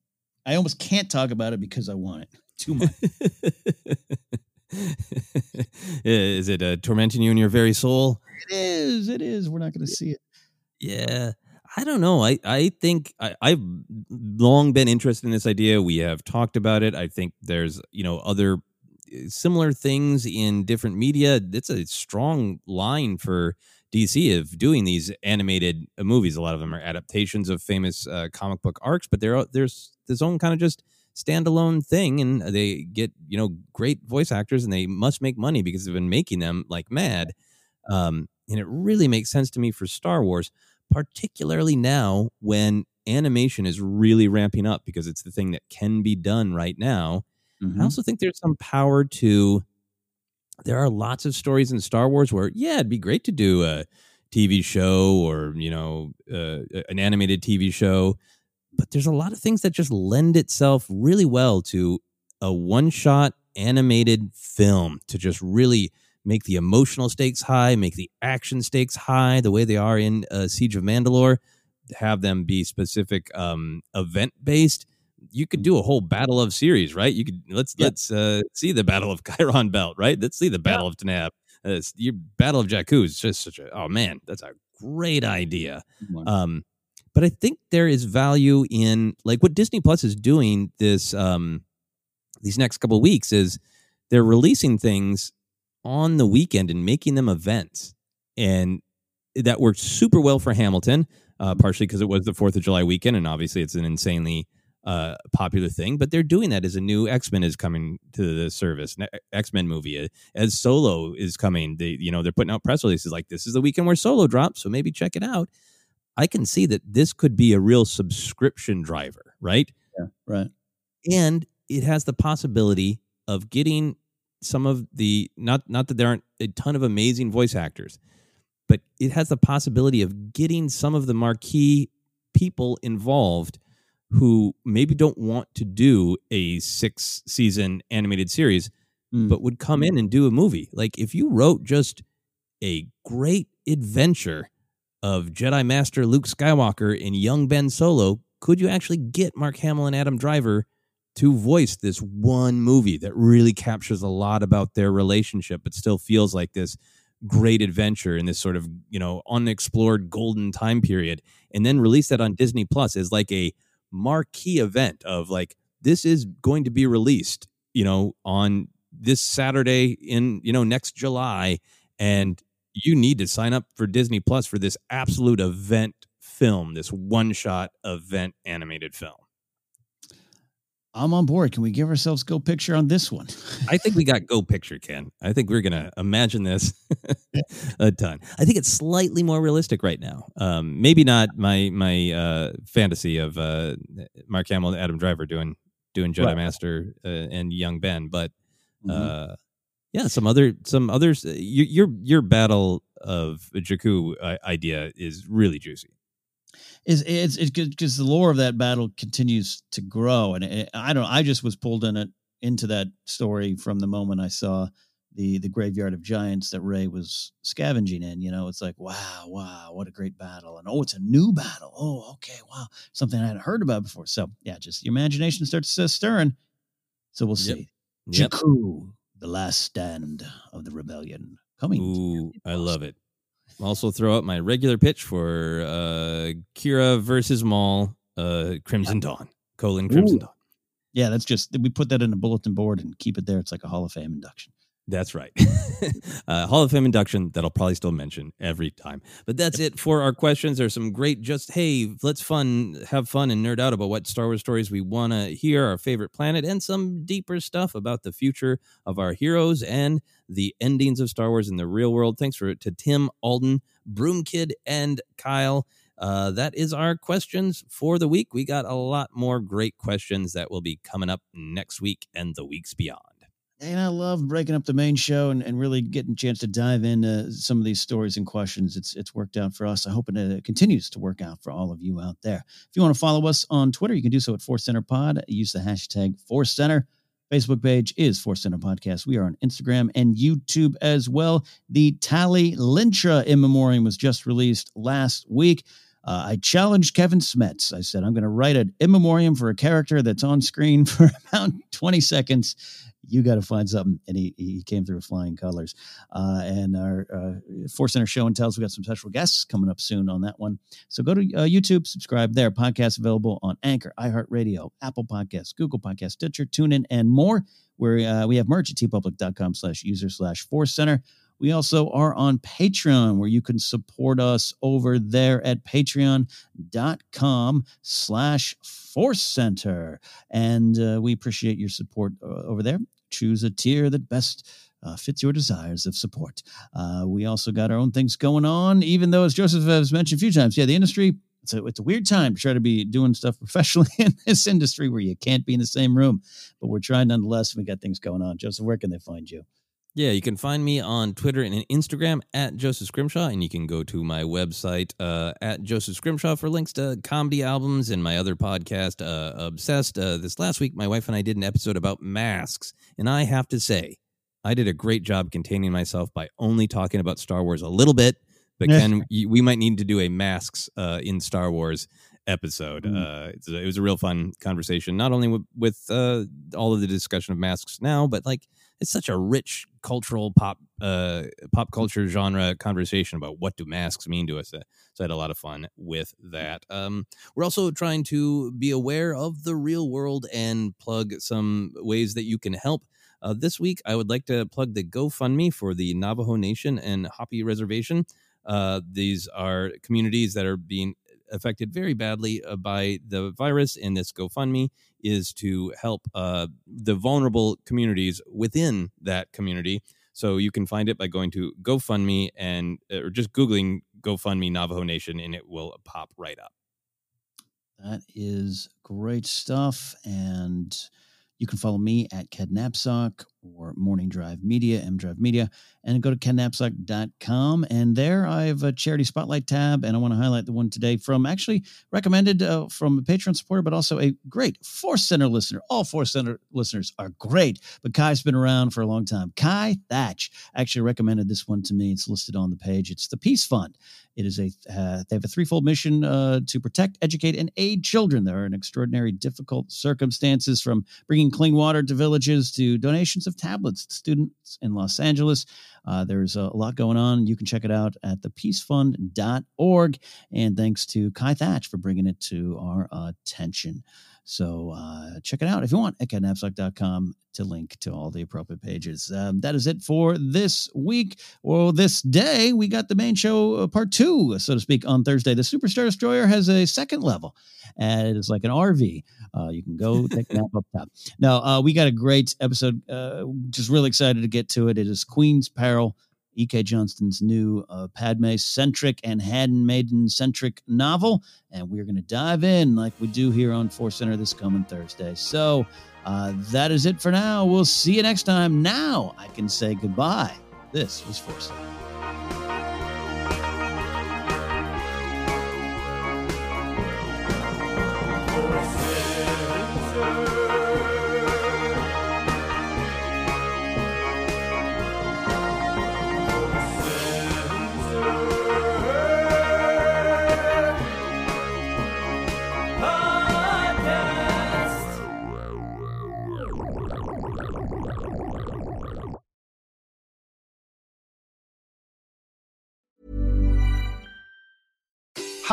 F: I almost can't talk about it because I want it too much.
G: is it uh, tormenting you in your very soul?
F: It is. It is. We're not going to see it.
G: Yeah. I don't know. I, I think I, I've long been interested in this idea. We have talked about it. I think there's, you know, other eh, similar things in different media. It's a strong line for DC of doing these animated uh, movies. A lot of them are adaptations of famous uh, comic book arcs, but they're, there's this own kind of just standalone thing and they get, you know, great voice actors and they must make money because they've been making them like mad. Um, and it really makes sense to me for Star Wars particularly now when animation is really ramping up because it's the thing that can be done right now. Mm-hmm. I also think there's some power to. There are lots of stories in Star Wars where, yeah, it'd be great to do a TV show or you know uh, an animated TV show, but there's a lot of things that just lend itself really well to a one-shot animated film to just really make the emotional stakes high, make the action stakes high, the way they are in uh, Siege of Mandalore, have them be specific um, event based. You could do a whole Battle of series, right? You could let's let's uh, see the Battle of Chiron Belt, right? Let's see the Battle of Tanaab. Uh, your Battle of Jakku is just such a oh man, that's a great idea. Um, but I think there is value in like what Disney Plus is doing this um, these next couple weeks is they're releasing things on the weekend and making them events. And that worked super well for Hamilton, uh, partially because it was the 4th of July weekend. And obviously, it's an insanely uh, popular thing. But they're doing that as a new X Men is coming to the service, X Men movie. Uh, as Solo is coming, they, you know, they're putting out press releases like this is the weekend where Solo drops. So maybe check it out. I can see that this could be a real subscription driver, right?
F: Yeah, right.
G: And it has the possibility of getting some of the not not that there aren't a ton of amazing voice actors, but it has the possibility of getting some of the marquee people involved who maybe don't want to do a six season animated series, mm. but would come in and do a movie. Like if you wrote just a great adventure of Jedi Master Luke Skywalker and young Ben Solo, could you actually get Mark Hamill and Adam Driver to voice this one movie that really captures a lot about their relationship, but still feels like this great adventure in this sort of you know unexplored golden time period, and then release that on Disney Plus as like a marquee event of like this is going to be released, you know, on this Saturday in you know next July, and you need to sign up for Disney Plus for this absolute event film, this one shot event animated film.
F: I'm on board. Can we give ourselves go picture on this one?
G: I think we got go picture, Ken. I think we're gonna imagine this a ton. I think it's slightly more realistic right now. Um, maybe not my my uh, fantasy of uh, Mark Hamill and Adam Driver doing doing Jedi right. Master uh, and young Ben, but mm-hmm. Yeah, some other some others. Uh, your your, your battle of Jakku uh, idea is really juicy.
F: Is it's it's because the lore of that battle continues to grow, and it, I don't. I just was pulled in it into that story from the moment I saw the the graveyard of giants that Rey was scavenging in. You know, it's like wow, wow, what a great battle, and oh, it's a new battle. Oh, okay, wow, something I hadn't heard about before. So yeah, just your imagination starts uh, stirring. So we'll see.
G: Yep.
F: Jakku, the last stand of the rebellion, coming.
G: Ooh, I love it. Also, throw out my regular pitch for uh, Qi'ra versus Maul, uh, Crimson Dawn, colon Crimson
F: Ooh.
G: Dawn.
F: Yeah, that's just we put that in a bulletin board and keep it there. It's like a Hall of Fame induction.
G: That's right. uh, Hall of Fame induction that I'll probably still mention every time. But that's it for our questions. There's some great, just hey, let's fun, have fun, and nerd out about what Star Wars stories we want to hear, our favorite planet, and some deeper stuff about the future of our heroes and the endings of Star Wars in the real world. Thanks for to Tim Alden, Broom Kid, and Kyle. Uh, that is our questions for the week. We got a lot more great questions that will be coming up next week and the weeks beyond.
F: And I love breaking up the main show and, and really getting a chance to dive into some of these stories and questions. It's it's worked out for us. I hope it continues to work out for all of you out there. If you want to follow us on Twitter, you can do so at Force Center Pod. Use the hashtag Force Center. Facebook page is Force Center Podcast. We are on Instagram and YouTube as well. The Tallie Lintra in memoriam was just released last week. Uh, I challenged Kevin Smets. I said, I'm going to write an in memoriam for a character that's on screen for about 20 seconds. You got to find something. And he, he came through flying colors. Uh, and our uh, Force Center show and tells, we got some special guests coming up soon on that one. So go to uh, YouTube, subscribe there. Podcast available on Anchor, iHeartRadio, Apple Podcasts, Google Podcasts, Stitcher, TuneIn, and more. Where uh, we have merch at teepublic.com slash user slash Force Center. We also are on Patreon, where you can support us over there at patreon.com slash force center. And uh, we appreciate your support uh, over there. Choose a tier that best uh, fits your desires of support. Uh, we also got our own things going on, even though, as Joseph has mentioned a few times, yeah, the industry, it's a, it's a weird time to try to be doing stuff professionally in this industry where you can't be in the same room. But we're trying nonetheless. We got things going on. Joseph, where can they find you?
G: Yeah, you can find me on Twitter and Instagram at Joseph Scrimshaw, and you can go to my website uh, at Joseph Scrimshaw for links to comedy albums and my other podcast, uh, Obsessed. Uh, this last week, my wife and I did an episode about masks, and I have to say, I did a great job containing myself by only talking about Star Wars a little bit. But. Ken, we might need to do a masks uh, in Star Wars episode.
F: Mm.
G: Uh, a, it was a real fun conversation, not only with, with uh, all of the discussion of masks now, but like it's such a rich cultural pop uh, pop culture genre conversation about what do masks mean to us. Uh, so I had a lot of fun with that. Um, we're also trying to be aware of the real world and plug some ways that you can help. Uh, this week, I would like to plug the GoFundMe for the Navajo Nation and Hopi Reservation. Uh, these are communities that are being affected very badly uh, by the virus, and this GoFundMe is to help uh, the vulnerable communities within that community. So you can find it by going to GoFundMe and or just googling GoFundMe Navajo Nation, and it will pop right up.
F: That is great stuff. And you can follow me at Ken Napzok or Morning Drive Media, M Drive Media, and go to kennapzok.com. And there I have a charity spotlight tab. And I want to highlight the one today from actually recommended uh, from a Patreon supporter, but also a great Force Center listener. All Force Center listeners are great, but Kai's been around for a long time. Kai Thatch actually recommended this one to me. It's listed on the page. It's the Peace Fund. It is a uh, they have a threefold mission uh, to protect, educate, and aid children. There are in extraordinary, difficult circumstances, from bringing clean water to villages to donations of tablets to students in Los Angeles. Uh, there's a lot going on. You can check it out at thepeacefund.org. And thanks to Kai Thatch for bringing it to our attention. So uh, check it out if you want at knapsack.com to link to all the appropriate pages. Um, that is it for this week. Well, this day, we got the main show, uh, part two, so to speak, on Thursday. The Superstar Destroyer has a second level, and it's like an RV. Uh, you can go take a nap up top. Now, uh, we got a great episode. Uh, just really excited to get to it. It is Queen's Peril. E.K. Johnston's new uh, Padme centric and handmaiden centric novel. And we're going to dive in like we do here on Force Center this coming Thursday. So uh, that is it for now. We'll see you next time. Now I can say goodbye. This was Force Center.